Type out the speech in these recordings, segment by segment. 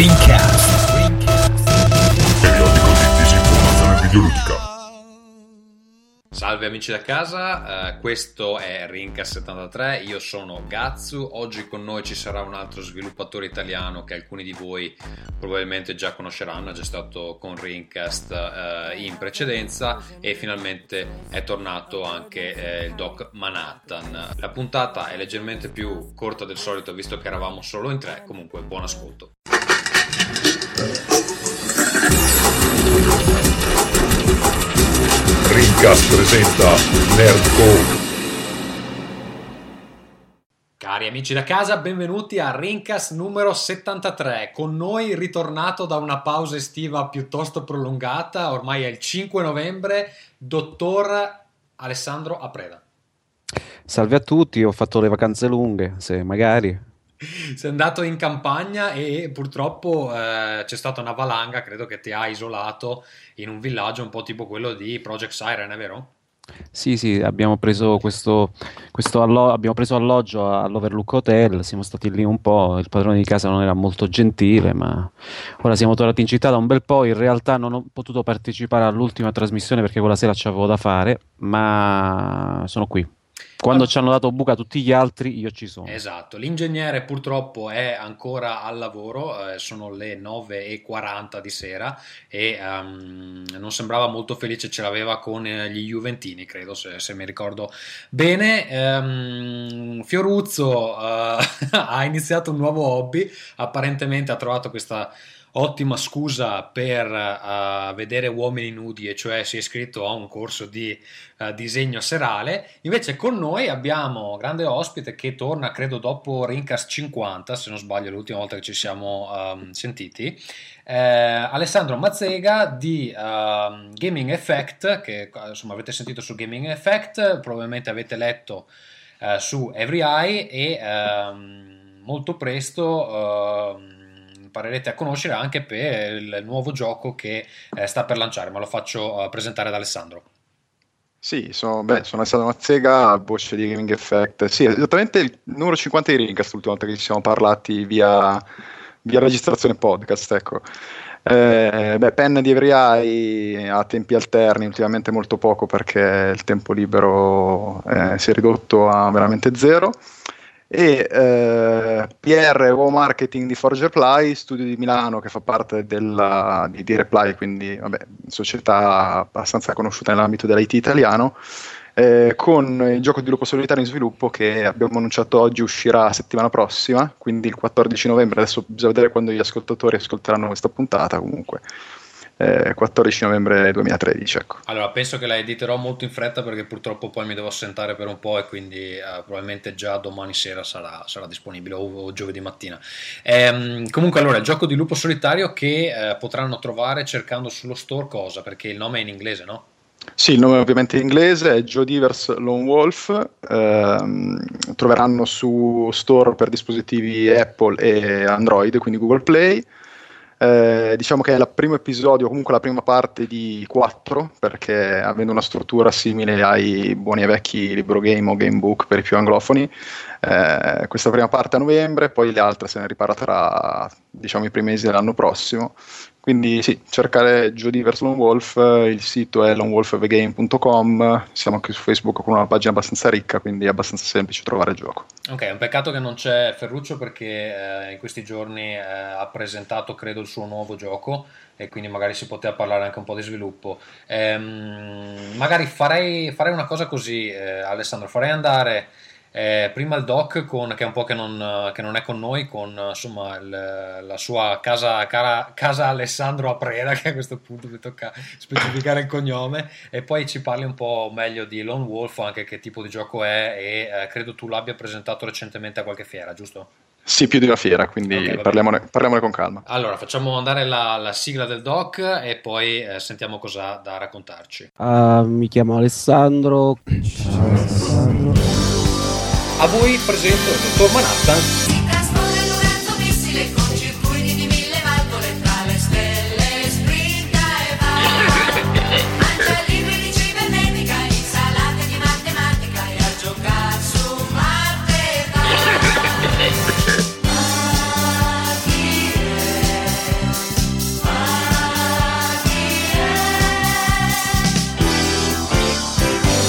Rincast. Periodico di disinformazione videoludica. Salve amici da casa, uh, questo è Rincast 73, io sono Gazzu, oggi con noi ci sarà un altro sviluppatore italiano che alcuni di voi probabilmente già conosceranno, è già stato con Rincast uh, in precedenza e finalmente è tornato anche uh, il Doc Manhattan. La puntata è leggermente più corta del solito visto che eravamo solo in tre, comunque buon ascolto. Rincast presenta Nerdcore. Cari amici da casa, benvenuti a Rincast numero 73. Con noi ritornato da una pausa estiva piuttosto prolungata, ormai è il 5 novembre, dottor Alessandro Apreda. Salve a tutti, ho fatto le vacanze lunghe, se magari sei andato in campagna e purtroppo eh, c'è stata una valanga, credo che ti ha isolato in un villaggio un po' tipo quello di Project Siren, è vero? Sì, sì, abbiamo preso questo, questo allo- abbiamo preso alloggio all'Overlook Hotel, siamo stati lì un po', il padrone di casa non era molto gentile, ma ora siamo tornati in città da un bel po', in realtà non ho potuto partecipare all'ultima trasmissione perché quella sera c'avevo da fare, ma sono qui. Quando ci hanno dato buca tutti gli altri, io ci sono. Esatto, l'ingegnere purtroppo è ancora al lavoro, eh, sono le 9.40 di sera e um, non sembrava molto felice, ce l'aveva con eh, gli Juventini, credo, se, se mi ricordo bene. Um, Fioruzzo uh, ha iniziato un nuovo hobby, apparentemente ha trovato questa ottima scusa per uh, vedere uomini nudi, e cioè si è iscritto a un corso di uh, disegno serale. Invece con noi abbiamo grande ospite che torna, credo, dopo Rincast 50, se non sbaglio, l'ultima volta che ci siamo um, sentiti. Eh, Alessandro Mazzega di uh, Gaming Effect, che insomma avete sentito su Gaming Effect, probabilmente avete letto uh, su Every Eye e um, molto presto imparerete a conoscere anche per il nuovo gioco che eh, sta per lanciare, ma lo faccio uh, presentare ad Alessandro. Sì, sono, beh, sono Alessandro Mazzega, voce di Gaming Effect. Sì, esattamente il numero 50 di Ringcast, l'ultima volta che ci siamo parlati via, via registrazione podcast, ecco. Eh, beh, pen di Every Eye a tempi alterni, ultimamente molto poco perché il tempo libero eh, si è ridotto a veramente zero e eh, PR marketing di Forge Reply, studio di Milano che fa parte della, di, di Reply, quindi vabbè, società abbastanza conosciuta nell'ambito dell'IT italiano, eh, con il gioco di lupo solitario in sviluppo che abbiamo annunciato oggi uscirà settimana prossima, quindi il 14 novembre, adesso bisogna vedere quando gli ascoltatori ascolteranno questa puntata comunque eh, 14 novembre 2013. Ecco. Allora, penso che la editerò molto in fretta perché purtroppo poi mi devo assentare per un po' e quindi eh, probabilmente già domani sera sarà, sarà disponibile o, o, giovedì mattina. Ehm, comunque, allora, il gioco di lupo solitario che eh, potranno trovare cercando sullo store cosa? Perché il nome è in inglese, no? Sì, il nome è ovviamente in inglese, è Jodivers Lone Wolf, ehm, troveranno su store per dispositivi Apple e Android, quindi Google Play, eh, diciamo che è il primo episodio, comunque la prima parte di quattro, perché avendo una struttura simile ai buoni e vecchi libro game o gamebook per i più anglofoni, eh, questa prima parte a novembre, poi le altre se ne riparla tra diciamo, i primi mesi dell'anno prossimo. Quindi sì, cercare Jody vs Lone Wolf, il sito è lonewolfthegame.com, siamo anche su Facebook con una pagina abbastanza ricca, quindi è abbastanza semplice trovare il gioco. Ok, è un peccato che non c'è Ferruccio perché eh, in questi giorni eh, ha presentato, credo, il suo nuovo gioco e quindi magari si poteva parlare anche un po' di sviluppo. Ehm, magari farei, farei, una cosa così, eh, Alessandro, farei andare eh, prima il doc, con, che è un po' che non, che non è con noi, con insomma, il, la sua casa, cara, casa Alessandro Apreda, che a questo punto mi tocca specificare il cognome, e poi ci parli un po' meglio di Lone Wolf, anche che tipo di gioco è, e eh, credo tu l'abbia presentato recentemente a qualche fiera, giusto? Sì, più di una fiera, quindi okay, parliamone, parliamone, con calma. Allora, facciamo andare la, la sigla del doc e poi eh, sentiamo cosa da raccontarci. Uh, mi chiamo Alessandro. Ciao Alessandro. A voi presento il dottor Manhattan. Si trasforma in un razzo missile con circuiti di mille valvole tra le stelle, sprinta e va. Mangia libri di cibernetica, insalate di matematica e a giocare su Marte va.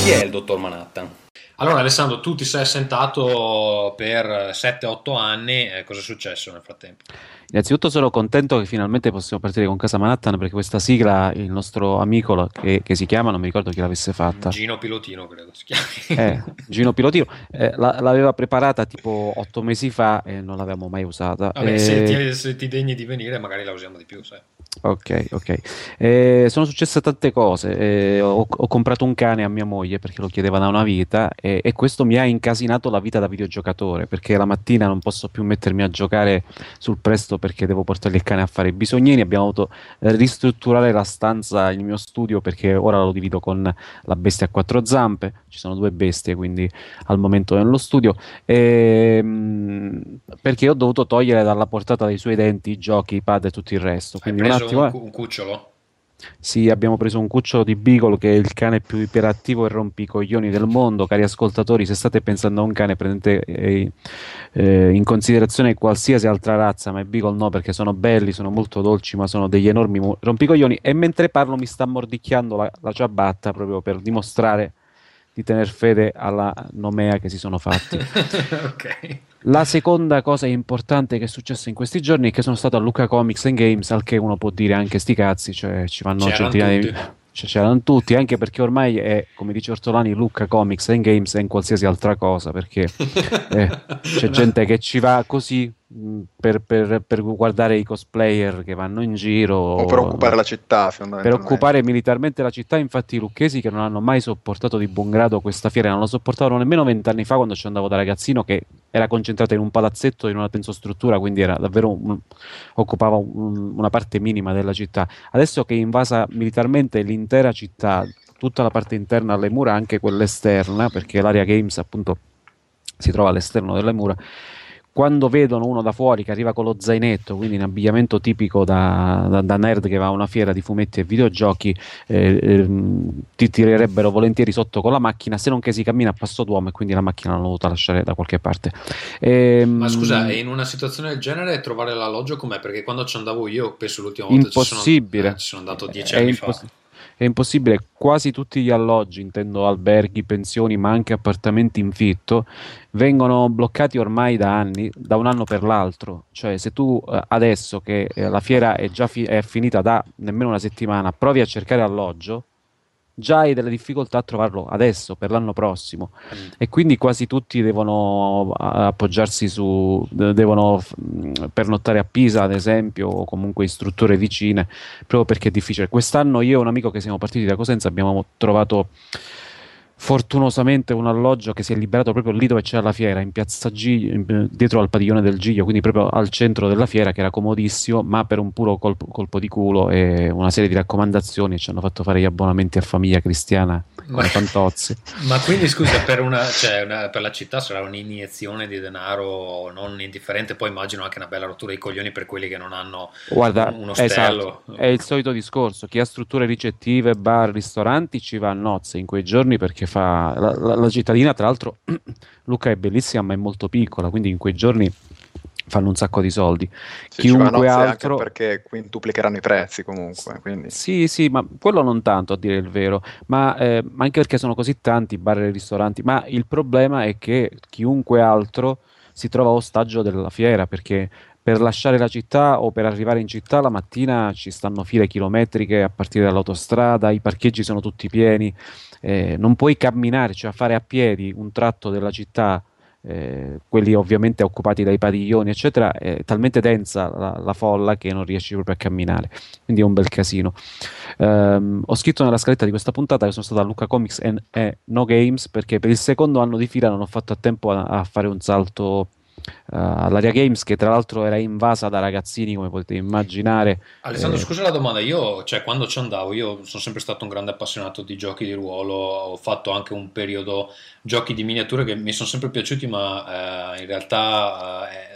Chi è il dottor Manhattan? Allora Alessandro, tu ti sei assentato per 7-8 anni, eh, cosa è successo nel frattempo? Innanzitutto sono contento che finalmente possiamo partire con Casa Manhattan perché questa sigla, il nostro amico che, che si chiama, non mi ricordo chi l'avesse fatta. Gino Pilotino credo si chiami. Eh, Gino Pilotino, eh, la, l'aveva preparata tipo otto mesi fa e non l'avevamo mai usata. Vabbè, Eh, se, ti, se ti degni di venire magari la usiamo di più, sai. Ok, ok. Eh, sono successe tante cose. Eh, ho, ho comprato un cane a mia moglie perché lo chiedeva da una vita e, e questo mi ha incasinato la vita da videogiocatore perché la mattina non posso più mettermi a giocare sul presto perché devo portare il cane a fare i bisognini. Abbiamo dovuto eh, ristrutturare la stanza, il mio studio perché ora lo divido con la bestia a quattro zampe. Ci sono due bestie, quindi al momento nello studio. Ehm, perché ho dovuto togliere dalla portata dei suoi denti i giochi, i pad e tutto il resto. Quindi un preso un, eh. un cucciolo? Sì, abbiamo preso un cucciolo di Beagle che è il cane più iperattivo e rompicoglioni del mondo. Cari ascoltatori, se state pensando a un cane, prendete eh, eh, in considerazione qualsiasi altra razza, ma i Beagle no, perché sono belli, sono molto dolci, ma sono degli enormi rompicoglioni. E mentre parlo mi sta mordicchiando la, la ciabatta proprio per dimostrare di tener fede alla nomea che si sono fatti. ok. La seconda cosa importante che è successa in questi giorni è che sono stato a Luca Comics and Games, al che uno può dire anche sti cazzi, cioè ci vanno centinaia di... cioè, c'erano tutti, anche perché ormai è, come dice Ortolani, Luca Comics and Games e in qualsiasi altra cosa, perché eh, c'è gente che ci va così per, per- per guardare i cosplayer che vanno in giro. O per occupare la città, per occupare militarmente la città, infatti i lucchesi che non hanno mai sopportato di buon grado questa fiera, non lo sopportavano nemmeno vent'anni fa quando ci andavo da ragazzino, che era concentrata in un palazzetto, in una tensostruttura, quindi era davvero un- occupava un- una parte minima della città. Adesso che è invasa militarmente l'intera città, tutta la parte interna alle mura, anche quella esterna, perché l'area games appunto si trova all'esterno delle mura. Quando vedono uno da fuori che arriva con lo zainetto, quindi in abbigliamento tipico da, da- da nerd che va a una fiera di fumetti e videogiochi, eh, ehm, ti tirerebbero volentieri sotto con la macchina, se non che si cammina a passo d'uomo e quindi la macchina l'hanno dovuta lasciare da qualche parte. Ehm, Ma scusa, e in una situazione del genere trovare l'alloggio com'è? Perché quando ci andavo io, penso l'ultima volta ci sono- impossibile. eh, ci sono andato dieci anni fa. È impossibile, quasi tutti gli alloggi, intendo alberghi, pensioni, ma anche appartamenti in fitto, vengono bloccati ormai da anni, da un anno per l'altro. Cioè, se tu eh, adesso che eh, la fiera è già fi- è finita da nemmeno una settimana, provi a cercare alloggio, già hai delle difficoltà a trovarlo adesso, per l'anno prossimo. Mm. E quindi quasi tutti devono appoggiarsi su, de- devono mh, pernottare a Pisa, ad esempio, o comunque in strutture vicine, proprio perché è difficile. Quest'anno io e un amico che siamo partiti da Cosenza abbiamo trovato fortunosamente un alloggio che si è liberato proprio lì dove c'era la fiera, in piazza Giglio, dietro al padiglione del Giglio, quindi proprio al centro della fiera, che era comodissimo, ma per un puro colpo, colpo di culo e una serie di raccomandazioni ci hanno fatto fare gli abbonamenti a famiglia cristiana con Ma- fantozzi. Ma quindi scusa, per, una, cioè, una- per la città sarà un'iniezione di denaro non indifferente, poi immagino anche una bella rottura di coglioni per quelli che non hanno Guarda, un- uno esatto, è il solito discorso. Chi ha strutture ricettive, bar, ristoranti ci va a nozze in quei giorni perché fa la, la- la cittadina, tra l'altro, Luca è bellissima, ma è molto piccola, quindi in quei giorni fanno un sacco di soldi. Sì, Chiunque altro. anche perché quintuplicheranno i prezzi comunque, quindi Sì, sì, ma quello non tanto a dire il vero, ma eh, ma anche perché sono così tanti bar e ristoranti, ma il problema è che chiunque altro si trova ostaggio della fiera perché per lasciare la città o per arrivare in città la mattina ci stanno file chilometriche a partire dall'autostrada, i parcheggi sono tutti pieni, eh, non puoi camminare, cioè fare a piedi un tratto della città, eh, quelli ovviamente occupati dai padiglioni, eccetera, è talmente densa la, la folla che non riesci proprio a camminare, quindi è un bel casino. Ehm, ho scritto nella scaletta di questa puntata che sono stato a Luca Comics e, e No Games perché per il secondo anno di fila non ho fatto a tempo a, a fare un salto eh, all'area Games che tra l'altro era invasa da ragazzini come potete immaginare. Alessandro, Eh, scusa la domanda, io, cioè, quando ci andavo, io sono sempre stato un grande appassionato di giochi di ruolo, ho fatto anche un periodo giochi di miniature che mi sono sempre piaciuti, ma eh, in realtà eh,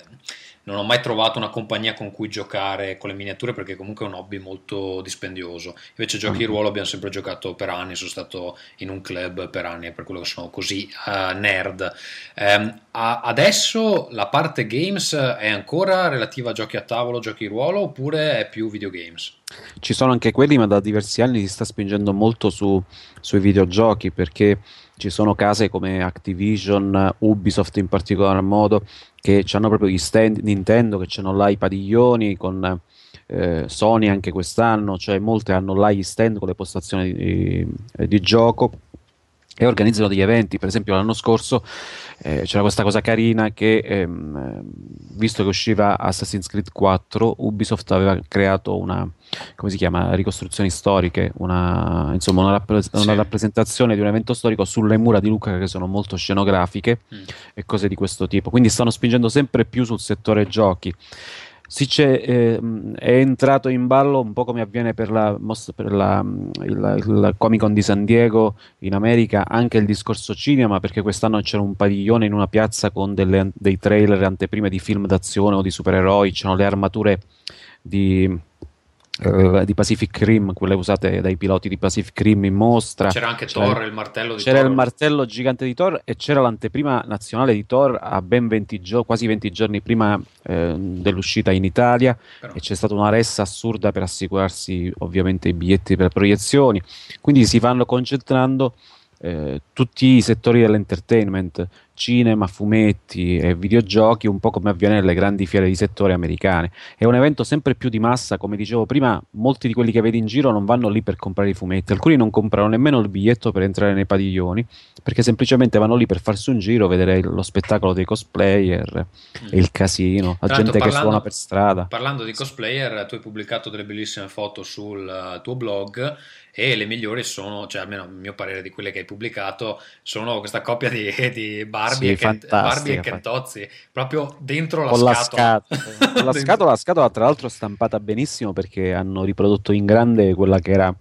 non ho mai trovato una compagnia con cui giocare con le miniature perché comunque è un hobby molto dispendioso. Invece giochi di ruolo abbiamo sempre giocato per anni, sono stato in un club per anni, per quello che sono così eh, nerd. Ehm, a- adesso la parte games è ancora relativa a giochi a tavolo, giochi di ruolo oppure è più videogames? Ci sono anche quelli, ma da diversi anni si sta spingendo molto su, sui videogiochi perché ci sono case come Activision, Ubisoft in particolar modo, che hanno proprio gli stand Nintendo, che hanno là i padiglioni con eh, Sony anche quest'anno, cioè molte hanno là gli stand con le postazioni di, di gioco e organizzano degli eventi. Per esempio, l'anno scorso eh, c'era questa cosa carina che, ehm, visto che usciva Assassin's Creed 4, Ubisoft aveva creato una, come si chiama, ricostruzioni storiche, una, insomma, una, rappre- sì. una rappresentazione di un evento storico sulle mura di Lucca che sono molto scenografiche mm. e cose di questo tipo. Quindi stanno spingendo sempre più sul settore giochi si eh, è entrato in ballo un po' come avviene per, la, per la, il, il, Comic Con di San Diego in America anche il discorso cinema perché quest'anno c'era un padiglione in una piazza con delle, dei trailer anteprime di film d'azione o di supereroi c'erano le armature di di Pacific Rim, quelle usate dai piloti di Pacific Rim in mostra. C'era anche c'era, Thor, il martello di c'era Thor. il martello gigante di Thor e c'era l'anteprima nazionale di Thor a ben 20 giorni, quasi 20 giorni prima eh, dell'uscita in Italia Però. e c'è stata una ressa assurda per assicurarsi ovviamente i biglietti per proiezioni. Quindi si vanno concentrando eh, tutti i settori dell'entertainment, cinema, fumetti e videogiochi, un po' come avviene nelle grandi fiere di settore americane. È un evento sempre più di massa, come dicevo prima, molti di quelli che vedi in giro non vanno lì per comprare i fumetti, alcuni non comprano nemmeno il biglietto per entrare nei padiglioni, perché semplicemente vanno lì per farsi un giro, vedere lo spettacolo dei cosplayer mm. e il casino, la gente parlando, che suona per strada. Parlando di cosplayer, tu hai pubblicato delle bellissime foto sul uh, tuo blog e le migliori sono, cioè almeno a mio parere di quelle che hai pubblicato, sono questa coppia di, di Barbie, sì, e Ken, Barbie e Kentozzi, proprio dentro la Con scatola. La, scatola. la scatola, la scatola tra l'altro stampata benissimo perché hanno riprodotto in grande quella che era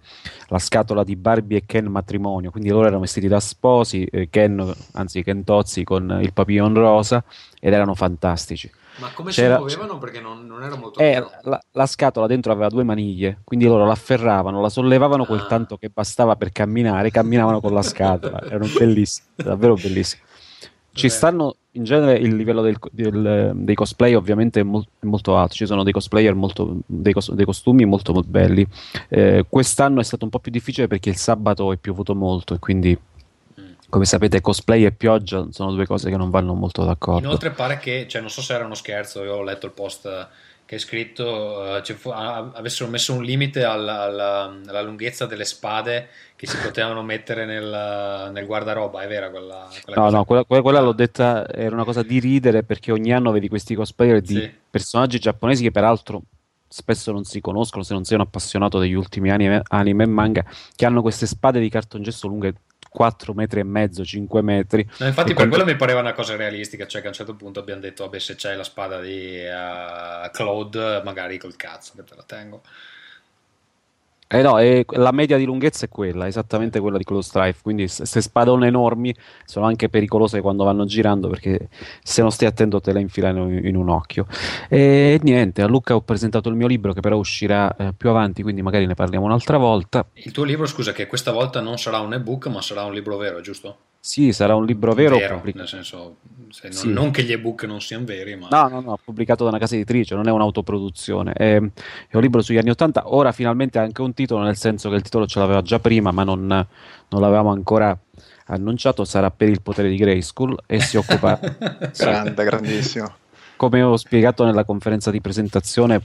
la scatola di Barbie e Ken matrimonio, quindi loro erano vestiti da sposi, eh, Ken, anzi Kentozzi con il papillon rosa ed erano fantastici. Ma come C'era... si muovevano? Perché non, non era molto eh, la, la, scatola dentro aveva due maniglie, quindi loro l'afferravano, la sollevavano ah. quel tanto che bastava per camminare, camminavano con la scatola. Erano bellissimi, davvero bellissimi. Ci stanno in genere il livello del, del, dei cosplay ovviamente è, mol, è, molto alto, ci sono dei cosplayer molto, dei, cos, dei costumi molto, molto belli. Eh, quest'anno è stato un po' più difficile perché il sabato è piovuto molto e quindi come sapete cosplay e pioggia sono due cose che non vanno molto d'accordo. Inoltre pare che, cioè non so se era uno scherzo, io ho letto il post che hai scritto, fu, avessero messo un limite alla, alla, alla, lunghezza delle spade che si potevano mettere nel, nel guardaroba, è vera quella, quella No, no, quella, quella, quella, l'ho detta, era una cosa di ridere perché ogni anno vedi questi cosplayer di sì. personaggi giapponesi che peraltro spesso non si conoscono se non sei un appassionato degli ultimi anime, anime e manga, che hanno queste spade di cartongesso lunghe 4 metri e mezzo, 5 metri. No, infatti per quanto... quello mi pareva una cosa realistica, cioè che a un certo punto abbiamo detto, vabbè se c'è la spada di uh, Claude, magari col cazzo che te la tengo. Eh no, eh, la media di lunghezza è quella, esattamente quella di Close Strife, quindi queste spadone enormi sono anche pericolose quando vanno girando perché se non stai attento te le infilano in, un occhio. E niente, a Luca ho presentato il mio libro che però uscirà eh, più avanti, quindi magari ne parliamo un'altra volta. Il tuo libro, scusa, che questa volta non sarà un ebook ma sarà un libro vero, giusto? Sì, sarà un libro vero. vero nel senso, non, sì. non, che gli ebook non siano veri, ma... No, no, no, pubblicato da una casa editrice, non è un'autoproduzione. È, è un libro sugli anni Ottanta. Ora finalmente ha anche un titolo, nel senso che il titolo ce l'aveva già prima, ma non, non l'avevamo ancora annunciato. Sarà per il potere di Grayskull e si occupa... Grande, grandissimo. Come ho spiegato nella conferenza di presentazione,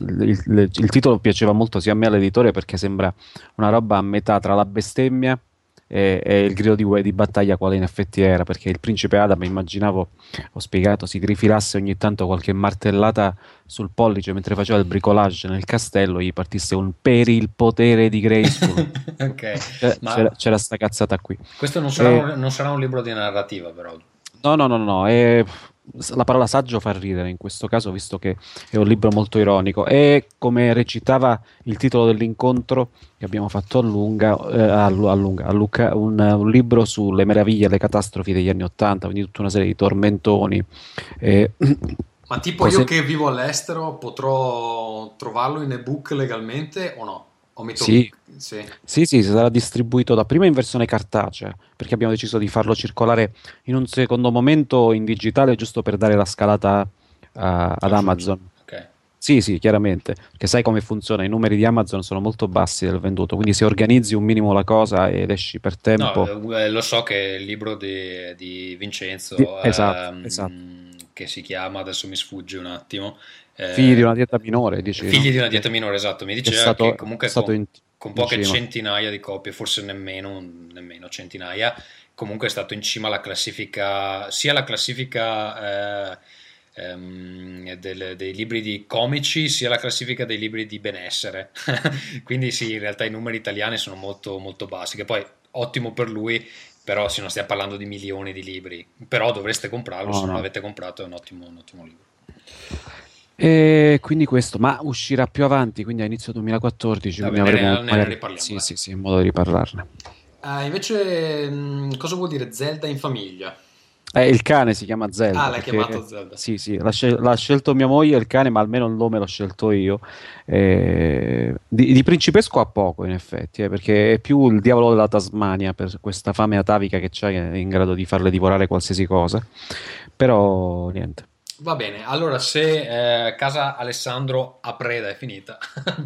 il, il, il titolo piaceva molto sia a me all'editore perché sembra una roba a metà tra la bestemmia e, e il grido di, di, battaglia quale in effetti era, perché il principe Adam, immaginavo, ho spiegato, si rifilasse ogni tanto qualche martellata sul pollice mentre faceva il bricolage nel castello, gli partisse un per il potere di Grayskull. okay. c'era, c'era, c'era sta cazzata qui. Questo non sarà, e... un, non sarà un libro di narrativa però. No, no, no, no, è la parola saggio fa ridere in questo caso, visto che è un libro molto ironico. E come recitava il titolo dell'incontro che abbiamo fatto a lunga, eh, a, lunga, a Luca, un, un, libro sulle meraviglie e le catastrofi degli anni Ottanta, quindi tutta una serie di tormentoni. Eh, Ma tipo cose... io che vivo all'estero potrò trovarlo in ebook legalmente o no? Sì. Sì. sì, sì, sarà distribuito dapprima in versione cartacea, perché abbiamo deciso di farlo circolare in un secondo momento in digitale, giusto per dare la scalata uh, ad Amazon. Okay. Sì, sì, chiaramente, perché sai come funziona, i numeri di Amazon sono molto bassi del venduto, quindi se organizzi un minimo la cosa ed esci per tempo... No, eh, lo so che il libro di, di Vincenzo, di... Esatto, ehm, esatto. che si chiama, adesso mi sfugge un attimo... Eh, figli di una dieta minore, dici, Figli no? di una dieta minore, esatto, mi diceva stato, che comunque con, in, con poche centinaia di copie, forse nemmeno, nemmeno centinaia, comunque è stato in cima alla classifica, sia la classifica... Eh, ehm, del, dei libri di comici sia la classifica dei libri di benessere. Quindi sì, in realtà i numeri italiani sono molto, molto bassi, che poi ottimo per lui, però se non stiamo parlando di milioni di libri, però dovreste comprarlo, no, se non no. l'avete comprato è un ottimo, un ottimo libro. E quindi questo, ma uscirà più avanti, quindi a inizio 2014, Vabbè, quindi avremo ne, ne magari... riparliamo. Sì, sì, sì, in modo di riparlarne. Uh, invece, mh, cosa vuol dire Zelda in famiglia? Eh, il cane si chiama Zelda. Ah, l'hai perché, chiamato Zelda. Sì, sì, l'ha, scel- l'ha, scelto mia moglie il cane, ma almeno il nome l'ho scelto io. Eh, di, di, principesco ha poco, in effetti, eh, perché è più il diavolo della Tasmania per questa fame atavica che c'è, che è in grado di farle divorare qualsiasi cosa. Però, niente. Va bene, allora se eh, casa Alessandro a preda è finita,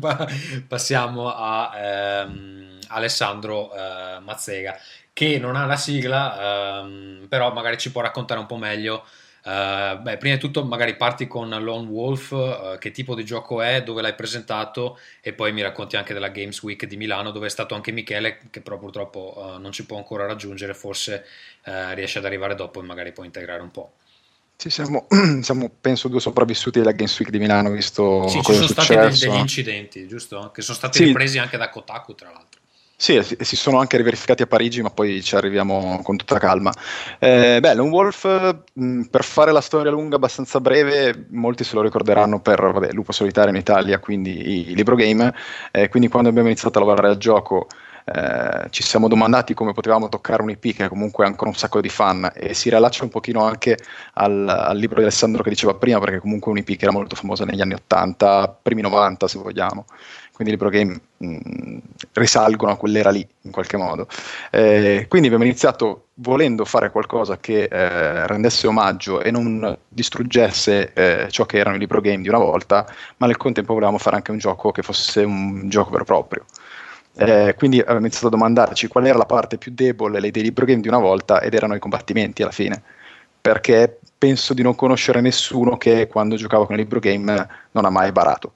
passiamo a ehm, Alessandro eh, Mazzega che non ha la sigla, ehm, però magari ci può raccontare un po' meglio. Uh, beh, prima di tutto magari parti con Lone Wolf, uh, che tipo di gioco è, dove l'hai presentato e poi mi racconti anche della Games Week di Milano dove è stato anche Michele che però purtroppo uh, non ci può ancora raggiungere, forse riesce ad arrivare dopo e magari può integrare un po'. Sì, siamo, siamo, penso due sopravvissuti della Games Week di Milano, visto sì, ci sono stati degli incidenti, giusto? Che sono stati sì. ripresi anche da Kotaku, tra l'altro. Sì, si sono anche riverificati a Parigi, ma poi ci arriviamo con tutta calma. Eh, beh, Lone Wolf, mh, per fare la storia lunga abbastanza breve, molti se lo ricorderanno per vabbè, Lupo Solitario in Italia, quindi i libro game. Eh, quindi quando abbiamo iniziato a lavorare al gioco eh, ci siamo domandati come potevamo toccare un IP che comunque ha ancora un sacco di fan e si riallaccia un pochino anche al, al libro di Alessandro che diceva prima, perché comunque è un IP che era molto famosa negli anni 80, primi 90 se vogliamo quindi i libro game mh, risalgono a quell'era lì in qualche modo. Eh, quindi abbiamo iniziato volendo fare qualcosa che eh, rendesse omaggio e non distruggesse eh, ciò che erano i libro game di una volta, ma nel contempo volevamo fare anche un gioco che fosse un gioco vero e proprio. Eh, quindi abbiamo iniziato a domandarci qual era la parte più debole dei libro game di una volta ed erano i combattimenti alla fine perché penso di non conoscere nessuno che quando giocava con il libro game non ha mai barato.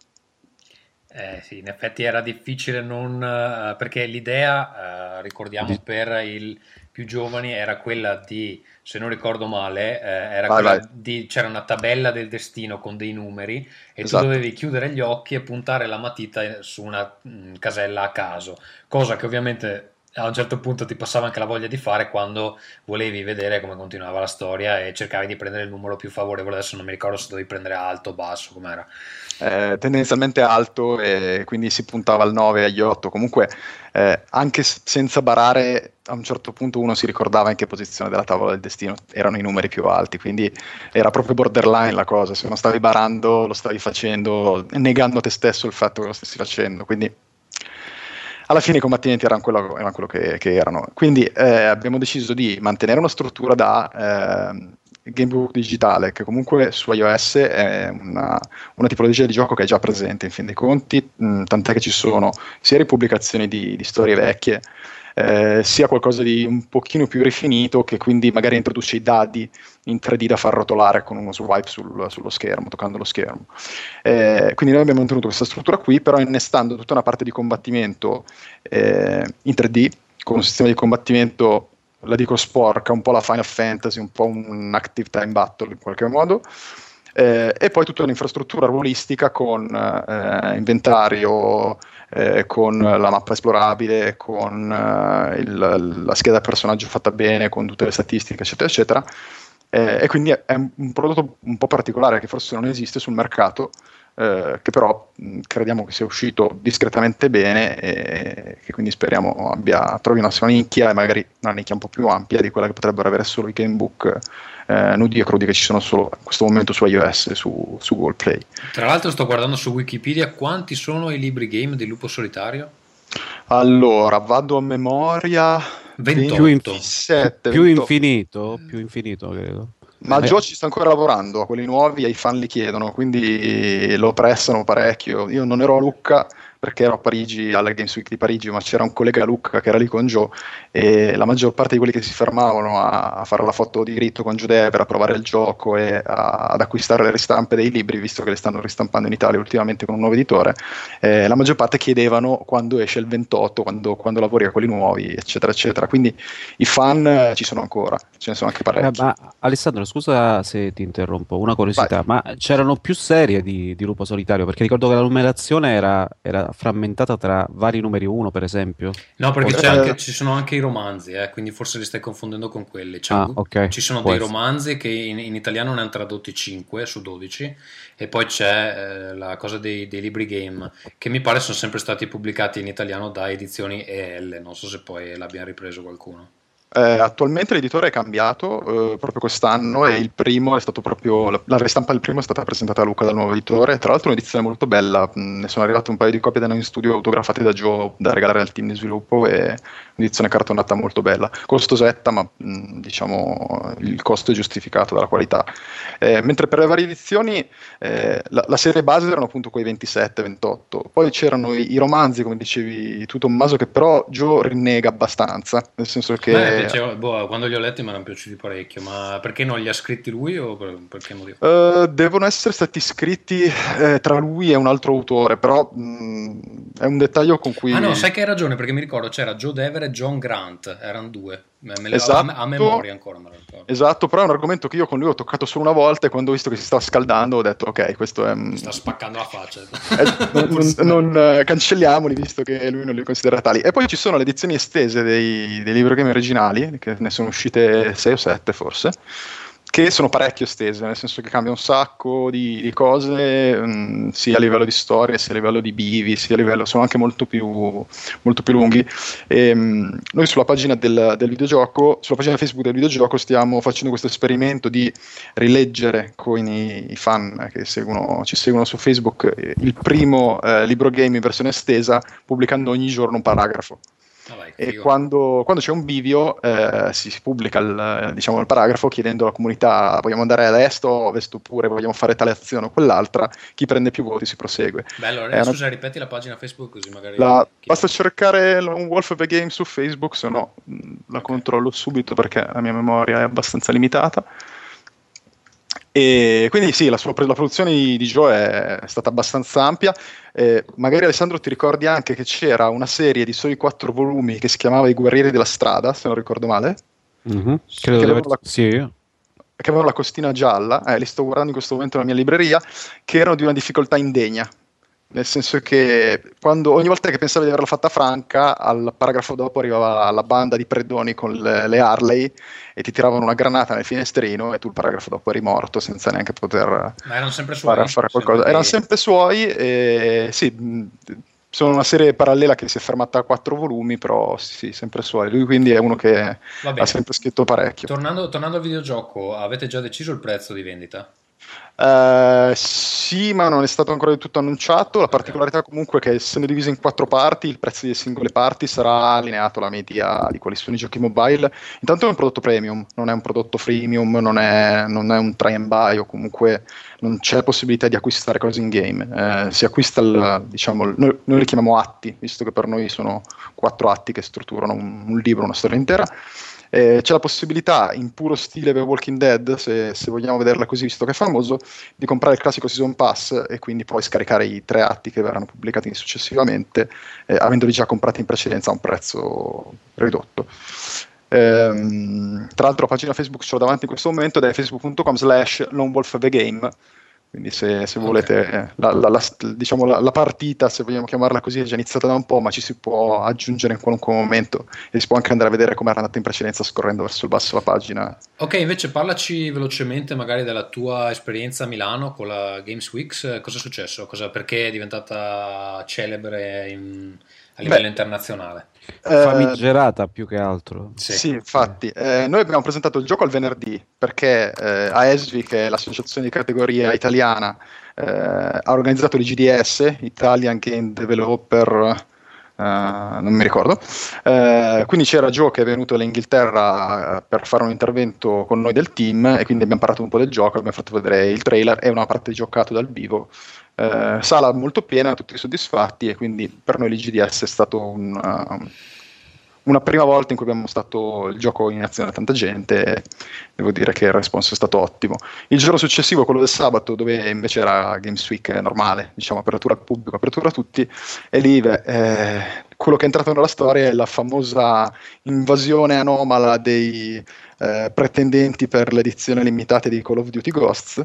Eh, sì, in effetti era difficile non... Uh, perché l'idea, uh, ricordiamo per i più giovani, era quella di, se non ricordo male, eh, vai. di... c'era una tabella del destino con dei numeri e esatto. tu dovevi chiudere gli occhi e puntare la matita su una mh, mm, casella a caso, cosa che ovviamente a un certo punto ti passava anche la voglia di fare quando volevi vedere come continuava la storia e cercavi di prendere il numero più favorevole. Adesso non mi ricordo se dovevi prendere alto o basso, com'era. Eh, tendenzialmente alto e quindi si puntava al 9 agli 8. Comunque, eh, anche senza barare, a un certo punto uno si ricordava in che posizione della tavola del destino erano i numeri più alti. Quindi era proprio borderline la cosa. Se non stavi barando, lo stavi facendo negando a te stesso il fatto che lo stessi facendo. Quindi alla fine i combattimenti erano quello, erano quello che, che, erano. Quindi eh, abbiamo deciso di mantenere una struttura da eh, gamebook digitale, che comunque su iOS è una, una, tipologia di gioco che è già presente in fin dei conti, mh, tant'è che ci sono sia ripubblicazioni di, di storie vecchie, eh, sia qualcosa di un pochino più rifinito che quindi magari introduce i dadi in 3D da far rotolare con uno swipe sul, sullo schermo, toccando lo schermo. Eh, quindi noi abbiamo mantenuto questa struttura qui, però innestando tutta una parte di combattimento eh, in 3D con un sistema di combattimento la dico sporca, un po' la Final Fantasy, un po' un active time battle in qualche modo, eh, e poi tutta l'infrastruttura ruolistica con eh, inventario, eh, con la mappa esplorabile, con eh, il, la scheda personaggio fatta bene, con tutte le statistiche, eccetera, eccetera. Eh, e quindi è un prodotto un po' particolare che forse non esiste sul mercato, eh, che però mh, crediamo che sia uscito discretamente bene e che quindi speriamo abbia, trovi una sua nicchia e magari una nicchia un po' più ampia di quella che potrebbero avere solo i gamebook eh, nudi e crudi che ci sono solo in questo momento su iOS e su, su Google Play. Tra l'altro sto guardando su Wikipedia quanti sono i libri game di Lupo Solitario? Allora, vado a memoria 28. Più, inf- più infinito, più infinito credo. Ma Joe ci sta ancora lavorando, a quelli nuovi, ai fan li chiedono, quindi lo pressano parecchio. Io non ero a Lucca, perché ero a Parigi, alla Games Week di Parigi, ma c'era un collega Luca che era lì con Joe e la maggior parte di quelli che si fermavano a, a fare la foto di rito con Giude per provare il gioco e a, ad acquistare le ristampe dei libri, visto che le stanno ristampando in Italia ultimamente con un nuovo editore, eh, la maggior parte chiedevano quando esce il 28, quando, quando lavori a quelli nuovi, eccetera, eccetera. Quindi i fan eh, ci sono ancora, ce ne sono anche parecchi. Eh, ma, Alessandro, scusa se ti interrompo, una curiosità, Vai. ma c'erano più serie di, di, Lupo Solitario? Perché ricordo che la numerazione era, era frammentata tra vari numeri 1, per esempio. No, perché anche, ci sono anche i romanzi, eh, quindi forse li stai confondendo con quelli. Cioè, ah, okay. Ci sono Può dei essere. romanzi che in, in, italiano ne hanno tradotti 5 su 12 e poi c'è eh, la cosa dei, dei, libri game che mi pare sono sempre stati pubblicati in italiano da edizioni EL, non so se poi l'abbiamo ripreso qualcuno. Eh, attualmente l'editore è cambiato eh, proprio quest'anno e il primo è stato proprio la, la, ristampa del primo è stata presentata a Luca dal nuovo editore. Tra l'altro, un'edizione molto bella. Mm, ne sono arrivate un paio di copie da noi in studio autografate da Joe da regalare al team di sviluppo e un'edizione cartonata molto bella. Costosetta, ma mh, mm, diciamo il costo è giustificato dalla qualità. Eh, mentre per le varie edizioni eh, la, la, serie base erano appunto quei 27-28. Poi c'erano i, i, romanzi, come dicevi tu, Tommaso, che però Joe rinnega abbastanza, nel senso che piaceva, boh, quando li ho letti mi erano piaciuti parecchio, ma perché non li ha scritti lui o per, per che motivo? Uh, devono essere stati scritti eh, tra lui e un altro autore, però mh, mm, è un dettaglio con cui... Ah no, sai che hai ragione, perché mi ricordo c'era Joe Dever e John Grant, erano due. Me le esatto, a, a memoria ancora. Me esatto, però è un argomento che io con lui ho toccato solo una volta e quando ho visto che si stava scaldando ho detto ok, questo è... Mi sta spaccando la faccia. Eh, non, non, eh, cancelliamoli visto che lui non li considera tali. E poi ci sono le edizioni estese dei, dei libri game originali, che ne sono uscite 6 o 7 forse che sono parecchio estese, nel senso che cambia un sacco di, di cose, mh, mm, sia a livello di storia, sia a livello di bivi, sia a livello, sono anche molto più, molto più lunghi. E, mh, mm, noi sulla pagina del, del, videogioco, sulla pagina Facebook del videogioco, stiamo facendo questo esperimento di rileggere con i, i fan che seguono, ci seguono su Facebook il primo eh, libro game in versione estesa, pubblicando ogni giorno un paragrafo. Ah, vai, e quando, quando, c'è un bivio eh, si, si, pubblica il, diciamo, il, paragrafo chiedendo alla comunità vogliamo andare a est o ovest oppure vogliamo fare tale azione o quell'altra, chi prende più voti si prosegue. Bello, eh, scusa, una... ripeti la pagina Facebook così magari... La, basta cercare un Wolf of the Game su Facebook, se no la okay. controllo subito perché la mia memoria è abbastanza limitata. E quindi sì, la, sua, la produzione di, di, Joe è stata abbastanza ampia. Eh, magari Alessandro ti ricordi anche che c'era una serie di soli quattro volumi che si chiamava I Guerrieri della Strada, se non ricordo male. Mm-hmm. Credo che, avevano la, sì. che avevano la costina gialla, eh, li sto guardando in questo momento nella mia libreria, che erano di una difficoltà indegna nel senso che quando, ogni volta che pensavi di averla fatta franca, al paragrafo dopo arrivava la banda di predoni con le, le, Harley e ti tiravano una granata nel finestrino e tu il paragrafo dopo eri morto senza neanche poter Ma erano sempre suoi, fare, fare qualcosa. Sempre erano sempre suoi e sì, sono una serie parallela che si è fermata a quattro volumi, però sì, sempre suoi. Lui quindi è uno che ha sempre scritto parecchio. Tornando, tornando al videogioco, avete già deciso il prezzo di vendita? Uh, sì, ma non è stato ancora del tutto annunciato. La particolarità comunque è che essendo diviso in quattro parti, il prezzo delle singole parti sarà allineato alla media di quali sono i giochi mobile. Intanto è un prodotto premium, non è un prodotto freemium, non è, non è un try and buy o comunque non c'è possibilità di acquistare cose in game. Uh, si acquista, il, diciamo, noi, noi, li chiamiamo atti, visto che per noi sono quattro atti che strutturano un, un libro, una storia intera. Eh, c'è la possibilità, in puro stile The Walking Dead, se, se, vogliamo vederla così, visto che è famoso, di comprare il classico Season Pass e quindi poi scaricare i tre atti che verranno pubblicati successivamente, eh, avendoli già comprati in precedenza a un prezzo ridotto. Ehm, tra l'altro la pagina Facebook ce l'ho davanti in questo momento ed è facebook.com slash lonewolfthegame quindi se, se volete, okay. la, la, la, diciamo la, partita, se vogliamo chiamarla così, è già iniziata da un po', ma ci si può aggiungere in qualunque momento e si può anche andare a vedere come era andata in precedenza scorrendo verso il basso la pagina. Ok, invece parlaci velocemente magari della tua esperienza a Milano con la Games Weeks, cosa è successo? Cosa, perché è diventata celebre in, a livello Beh, internazionale? Eh, Famigerata più che altro. Sì, sì infatti. Eh, noi abbiamo presentato il gioco al venerdì perché eh, AESVI, che è l'associazione di categoria italiana, eh, ha organizzato l'IGDS, Italian Game Developer Uh, non mi ricordo. Uh, quindi c'era Joe che è venuto all'Inghilterra per fare un intervento con noi del team e quindi abbiamo parlato un po' del gioco, abbiamo fatto vedere il trailer e una parte giocato dal vivo. Uh, sala molto piena, tutti soddisfatti e quindi per noi l'IGDS è stato un, una prima volta in cui abbiamo mostrato il gioco in azione a tanta gente, devo dire che il responso è stato ottimo. Il giorno successivo, quello del sabato, dove invece era Games Week normale, diciamo apertura al pubblico, apertura a tutti, e lì eh, quello che è entrato nella storia è la famosa invasione anomala dei eh, pretendenti per l'edizione limitata di Call of Duty Ghosts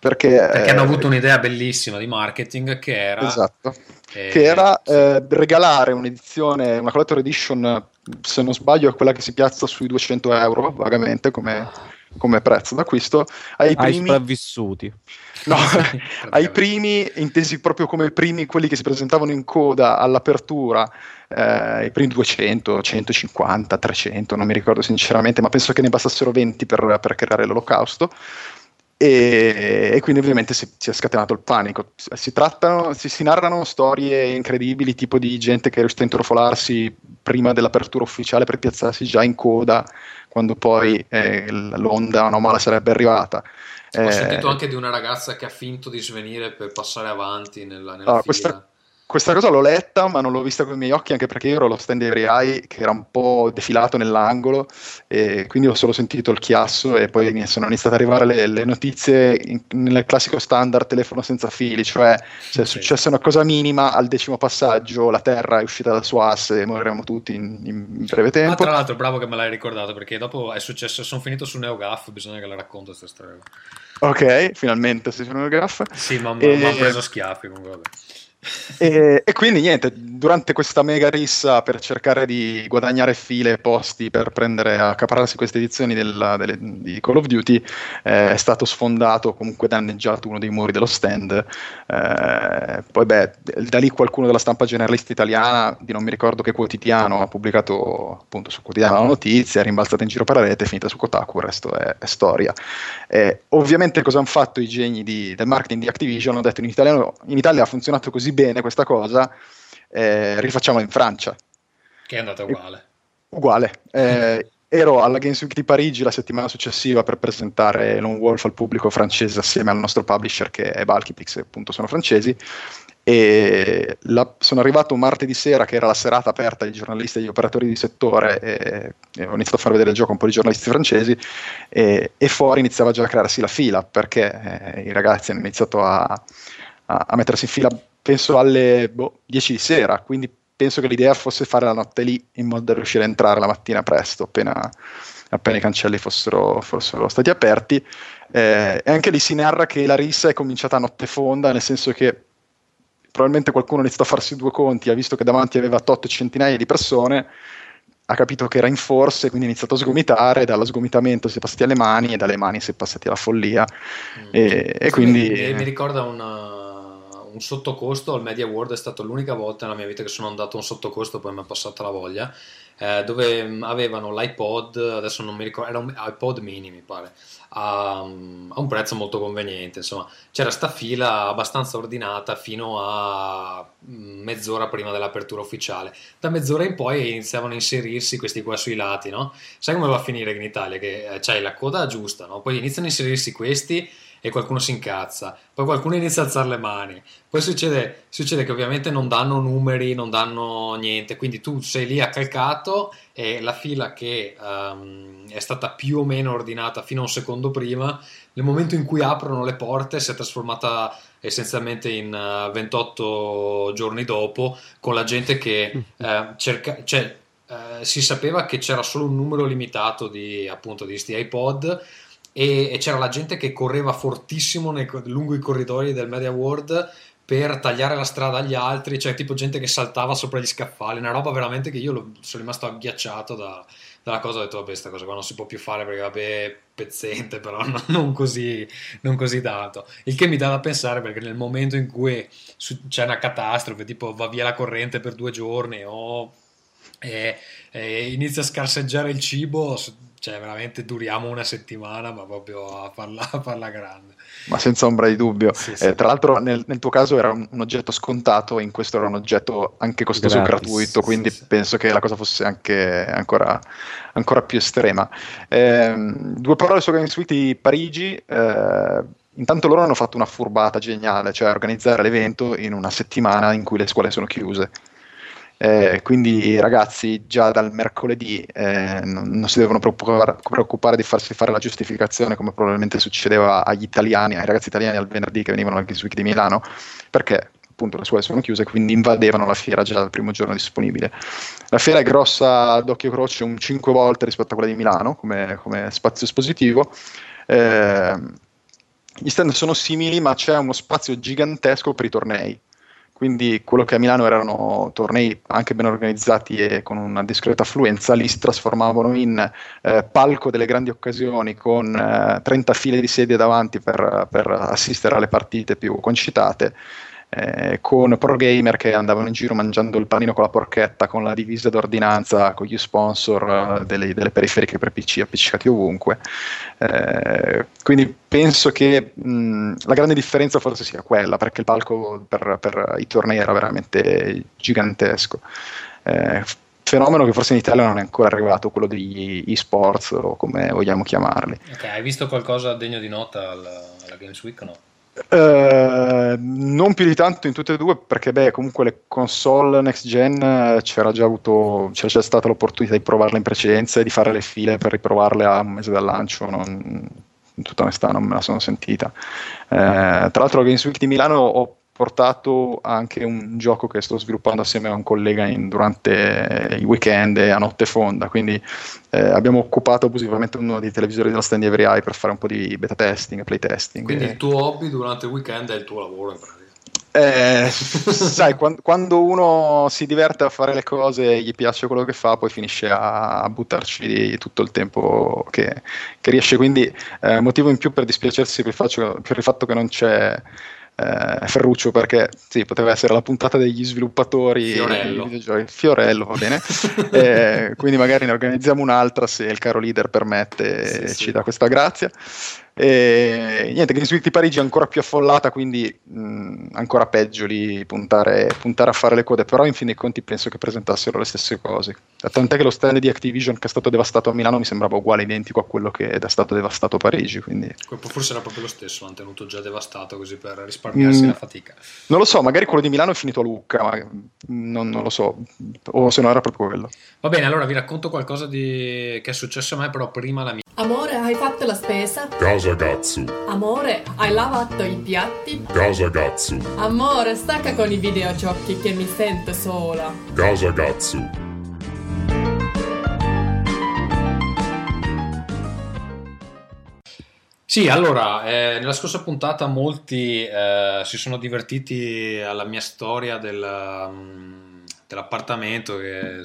perché, perché hanno avuto un'idea bellissima di marketing che era, esatto, eh, che era eh, regalare un'edizione, una collector edition, se non sbaglio è quella che si piazza sui 200 euro vagamente come, come prezzo d'acquisto ai, ai primi sopravvissuti. No, ai primi, intesi proprio come primi, quelli che si presentavano in coda all'apertura, eh, i primi 200, 150, 300, non mi ricordo sinceramente, ma penso che ne bastassero 20 per, per creare l'olocausto. E, e, quindi ovviamente si, si, è scatenato il panico. Si, trattano, si, si, narrano storie incredibili, tipo di gente che è riuscita a intrufolarsi prima dell'apertura ufficiale per piazzarsi già in coda, quando poi eh, l'onda anomala sarebbe arrivata. Ho eh, sentito anche di una ragazza che ha finto di svenire per passare avanti nella, nella allora, questa, questa cosa l'ho letta, ma non l'ho vista con i miei occhi, anche perché io ero allo stand di Rai che era un po' defilato nell'angolo, e quindi ho solo sentito il chiasso e poi mi sono iniziate ad arrivare le, le notizie in, nel classico standard telefono senza fili, cioè se è successa una cosa minima al decimo passaggio la Terra è uscita dal suo asse e moriremo tutti in, in breve tempo. Ma tra l'altro bravo che me l'hai ricordato perché dopo è successo, sono finito su NeoGAF, bisogna che la racconto questa storia. Ok, finalmente sei su NeoGAF. Sì, ma mi hanno preso schiaffi comunque. Vabbè. E, e, quindi niente, durante questa mega rissa per cercare di guadagnare file e posti per prendere a accaparrarsi queste edizioni della, delle, di Call of Duty eh, è stato sfondato, comunque danneggiato uno dei muri dello stand. Eh, poi beh, da lì qualcuno della stampa generalista italiana, di non mi ricordo che quotidiano, ha pubblicato appunto sul quotidiano la notizia, è rimbalzata in giro per la rete, è finita su Kotaku, il resto è, è storia. Eh, ovviamente cosa hanno fatto i geni di, del marketing di Activision? Hanno detto in, italiano, in Italia ha funzionato così così bene questa cosa, eh, rifacciamola in Francia. Che è andata uguale. Uguale. Eh, ero alla Games Week di Parigi la settimana successiva per presentare Lone Wolf al pubblico francese assieme al nostro publisher che è Valkypix, appunto sono francesi. E la, sono arrivato martedì sera, che era la serata aperta ai giornalisti e agli operatori di settore, e, e ho iniziato a far vedere il gioco a un po' di giornalisti francesi. E, e fuori iniziava già a crearsi la fila perché eh, i ragazzi hanno iniziato a, a, a mettersi in fila penso alle boh, 10 di sera, quindi penso che l'idea fosse fare la notte lì in modo da riuscire a entrare la mattina presto, appena, appena i cancelli fossero, fossero stati aperti. Eh, e anche lì si narra che la rissa è cominciata a notte fonda, nel senso che probabilmente qualcuno ha iniziato a farsi due conti, ha visto che davanti aveva tot centinaia di persone, ha capito che era in forze, quindi ha iniziato a sgomitare, dallo sgomitamento si è passati alle mani e dalle mani si è passati alla follia. Mm. E, e quindi... Mi, mi ricorda una un sottocosto al Media World è stata l'unica volta nella mia vita che sono andato a un sottocosto, poi mi è passata la voglia, eh, dove mm, avevano l'iPod, adesso non mi ricordo, era un iPod mini mi pare, a, mm, a un prezzo molto conveniente, insomma c'era sta fila abbastanza ordinata fino a mm, mezz'ora prima dell'apertura ufficiale. Da mezz'ora in poi iniziavano a inserirsi questi qua sui lati, no? Sai come va a finire in Italia? Che eh, c'hai la coda giusta, no? Poi iniziano a inserirsi questi e qualcuno si incazza, poi qualcuno inizia a alzare le mani, poi succede, succede, che ovviamente non danno numeri, non danno niente, quindi tu sei lì accalcato e la fila che um, è stata più o meno ordinata fino a un secondo prima, nel momento in cui aprono le porte si è trasformata essenzialmente in uh, eh, 28 giorni dopo con la gente che uh, cerca, cioè, uh, si sapeva che c'era solo un numero limitato di appunto di sti iPod e, e c'era la gente che correva fortissimo nei, lungo i corridoi del Media World per tagliare la strada agli altri, cioè tipo gente che saltava sopra gli scaffali, una roba veramente che io lo, sono rimasto agghiacciato da, dalla cosa, ho detto vabbè questa cosa qua non si può più fare perché vabbè pezzente però no, non, così, non così tanto, il che mi dà da pensare perché nel momento in cui c'è una catastrofe, tipo va via la corrente per due giorni o e, e inizia a scarseggiare il cibo, cioè veramente duriamo una settimana, ma proprio a farla, a farla grande. Ma senza ombra di dubbio. Sì, sì. Eh, tra l'altro, nel, nel, tuo caso era un, un, oggetto scontato, in questo era un oggetto anche costoso e gratuito, quindi sì, penso che la cosa fosse anche ancora, ancora più estrema. Eh, due parole su Games Week di Parigi. Eh, intanto loro hanno fatto una furbata geniale, cioè organizzare l'evento in una settimana in cui le scuole sono chiuse. Eh, quindi ragazzi già dal mercoledì eh, non, non, si devono preoccupare, preoccupare, di farsi fare la giustificazione come probabilmente succedeva agli italiani, ai ragazzi italiani al venerdì che venivano al Games Week di Milano, perché appunto le scuole sono chiuse, quindi invadevano la fiera già dal primo giorno disponibile. La fiera è grossa d'occhio croce un 5 volte rispetto a quella di Milano come, come spazio espositivo. Eh, gli stand sono simili, ma c'è uno spazio gigantesco per i tornei quindi quello che a Milano erano tornei anche ben organizzati e con una discreta affluenza, lì si trasformavano in eh, palco delle grandi occasioni con eh, 30 file di sedie davanti per, per assistere alle partite più concitate eh, con pro gamer che andavano in giro mangiando il panino con la porchetta, con la divisa d'ordinanza, con gli sponsor uh, delle, delle, periferiche per PC appiccicati ovunque. Eh, quindi penso che mh, la grande differenza forse sia quella, perché il palco per, per i tornei era veramente gigantesco. Eh, fenomeno che forse in Italia non è ancora arrivato, quello degli e-sports o come vogliamo chiamarli. Ok, hai visto qualcosa degno di nota alla, alla Games Week o no? Uh, non più di tanto in tutte e due perché beh comunque le console next gen eh, c'era già avuto c'era già stata l'opportunità di provarle in precedenza e di fare le file per riprovarle a un mese dal lancio non, in tutta onestà non me la sono sentita. Uh, tra l'altro la Games Week di Milano ho portato anche un gioco che sto sviluppando assieme a un collega in, durante i weekend a notte fonda, quindi eh, abbiamo occupato abusivamente uno dei televisori della Stand Every Eye per fare un po' di beta testing, play testing. Quindi e... il tuo hobby durante il weekend è il tuo lavoro in pratica. Eh, sai, quando, uno si diverte a fare le cose, gli piace quello che fa, poi finisce a, a buttarci tutto il tempo che, che riesce. Quindi, eh, motivo in più per dispiacersi per il, faccio, per il fatto che non c'è eh, Ferruccio perché sì, poteva essere la puntata degli sviluppatori Fiorello, Fiorello va bene. Eh, quindi magari ne organizziamo un'altra se il caro leader permette sì, ci sì. dà questa grazia e niente, Games Week di Parigi è ancora più affollata, quindi mh, ancora peggio lì puntare, puntare, a fare le code, però in fin dei conti penso che presentassero le stesse cose. Tant'è che lo stand di Activision che è stato devastato a Milano mi sembrava uguale, identico a quello che è stato devastato a Parigi. Quindi... Forse era proprio lo stesso, l'hanno tenuto già devastato così per risparmiarsi mm, la fatica. Non lo so, magari quello di Milano è finito a Lucca, ma non, non, lo so, o se no era proprio quello. Va bene, allora vi racconto qualcosa di... che è successo a me, però prima la mia. Amore, hai fatto la spesa? Casa Gatsu. Amore, hai lavato i piatti? Casa Gatsu. Amore, stacca con i videogiochi che mi sento sola. Casa Gatsu. Sì, allora, eh, nella scorsa puntata molti eh, si sono divertiti alla mia storia del... Um, dell'appartamento che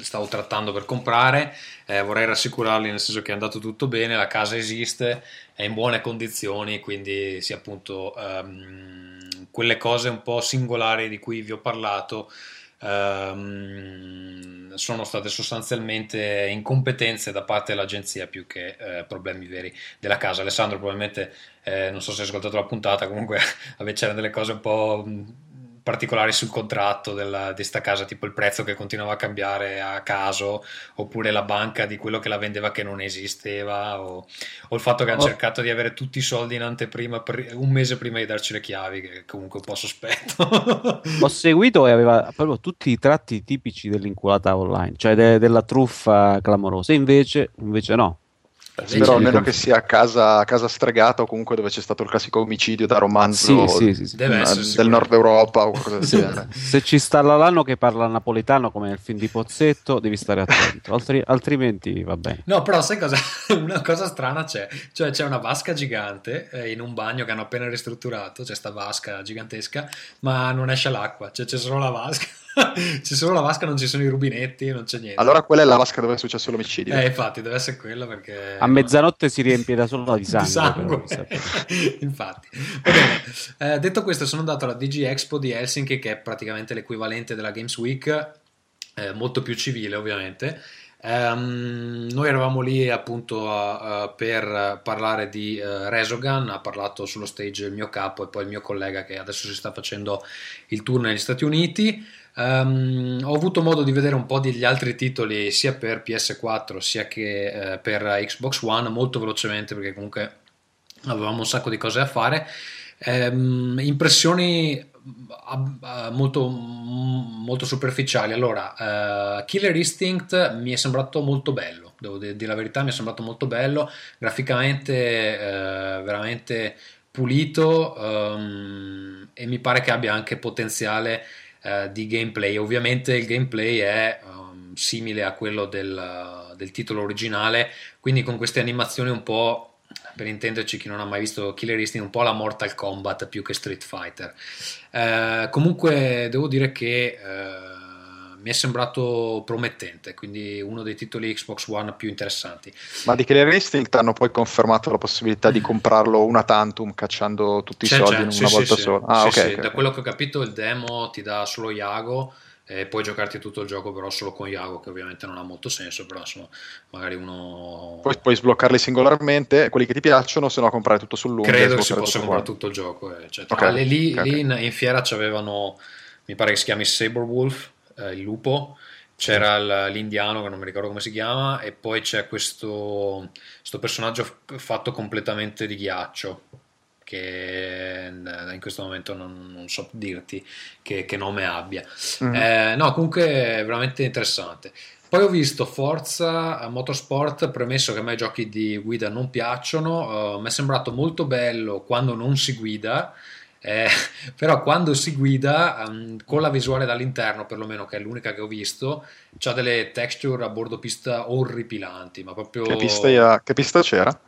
stavo trattando per comprare. Eh, vorrei rassicurarli nel senso che è andato tutto bene, la casa esiste, è in buone condizioni, quindi sì, appunto um, quelle cose un po' singolari di cui vi ho parlato. Um, sono state sostanzialmente incompetenze da parte dell'agenzia più che eh, problemi veri della casa. Alessandro, probabilmente eh, non so se hai ascoltato la puntata, comunque c'erano delle cose un po' particolari sul contratto della, di questa casa, tipo il prezzo che continuava a cambiare a caso, oppure la banca di quello che la vendeva che non esisteva, o, o il fatto che hanno oh. cercato di avere tutti i soldi in anteprima per, un mese prima di darci le chiavi, che è comunque un po' sospetto. Ho seguito e aveva proprio tutti i tratti tipici dell'inculata online, cioè de- della truffa clamorosa, invece, invece no Spero almeno che sia a casa, a casa, stregata o comunque dove c'è stato il classico omicidio da romanzo sì, sì, sì, del nord Europa o qualcosa del genere. Se ci sta l'alano che parla napoletano come nel film di Pozzetto, devi stare attento, Altri, altrimenti va bene. No, però sai cosa? Una cosa strana c'è, cioè c'è una vasca gigante eh, in un bagno che hanno appena ristrutturato, c'è sta vasca gigantesca, ma non esce l'acqua, cioè c'è solo la vasca. c'è solo la vasca, non ci sono i rubinetti, non c'è niente. Allora quella è la vasca dove è successo l'omicidio. Eh, infatti, deve essere quella perché... A mezzanotte si riempie da solo di sangue. Di sangue. infatti. Eh, detto questo, sono andato alla DG Expo di Helsinki, che è praticamente l'equivalente della Games Week, eh, molto più civile ovviamente. Ehm, noi eravamo lì appunto uh, uh, per parlare di uh, Resogun, ha parlato sullo stage il mio capo e poi il mio collega che adesso si sta facendo il tour negli Stati Uniti. Um, ho avuto modo di vedere un po' degli altri titoli sia per PS4 sia che uh, per Xbox One molto velocemente perché comunque avevamo un sacco di cose da fare. Um, impressioni molto, molto superficiali. Allora, uh, Killer Instinct mi è sembrato molto bello, devo dire la verità, mi è sembrato molto bello, graficamente veramente pulito um, e mi pare che abbia anche potenziale eh, di gameplay. Ovviamente il gameplay è um, simile a quello del, del, titolo originale, quindi con queste animazioni un po', per intenderci chi non ha mai visto Killer Instinct, un po' la Mortal Kombat più che Street Fighter. Eh, comunque devo dire che... Eh, mi è sembrato promettente, quindi uno dei titoli Xbox One più interessanti. Ma di Killer Instinct hanno poi confermato la possibilità di comprarlo una tantum cacciando tutti c'è, i soldi in una sì, volta sì, sola. Ah, sì, okay, okay, Da quello che ho capito il demo ti dà solo Iago e puoi giocarti tutto il gioco però solo con Iago che ovviamente non ha molto senso però insomma magari uno poi puoi sbloccarli singolarmente quelli che ti piacciono se no comprare tutto sul lungo credo che si possa comprare tutto il gioco eccetera. Okay, ah, lì, okay. lì in, in, fiera c'avevano mi pare che si chiami Saberwolf eh, il lupo, c'era sì. l'indiano che non mi ricordo come si chiama e poi c'è questo, questo personaggio fatto completamente di ghiaccio che in questo momento non, non so dirti che, che nome abbia. Mm. Eh, no, comunque è veramente interessante. Poi ho visto Forza Motorsport, premesso che a me i giochi di guida non piacciono, uh, mi è sembrato molto bello quando non si guida, eh, però quando si guida um, con la visuale dall'interno perlomeno che è l'unica che ho visto c'ha delle texture a bordo pista orripilanti ma proprio che pista, che pista c'era?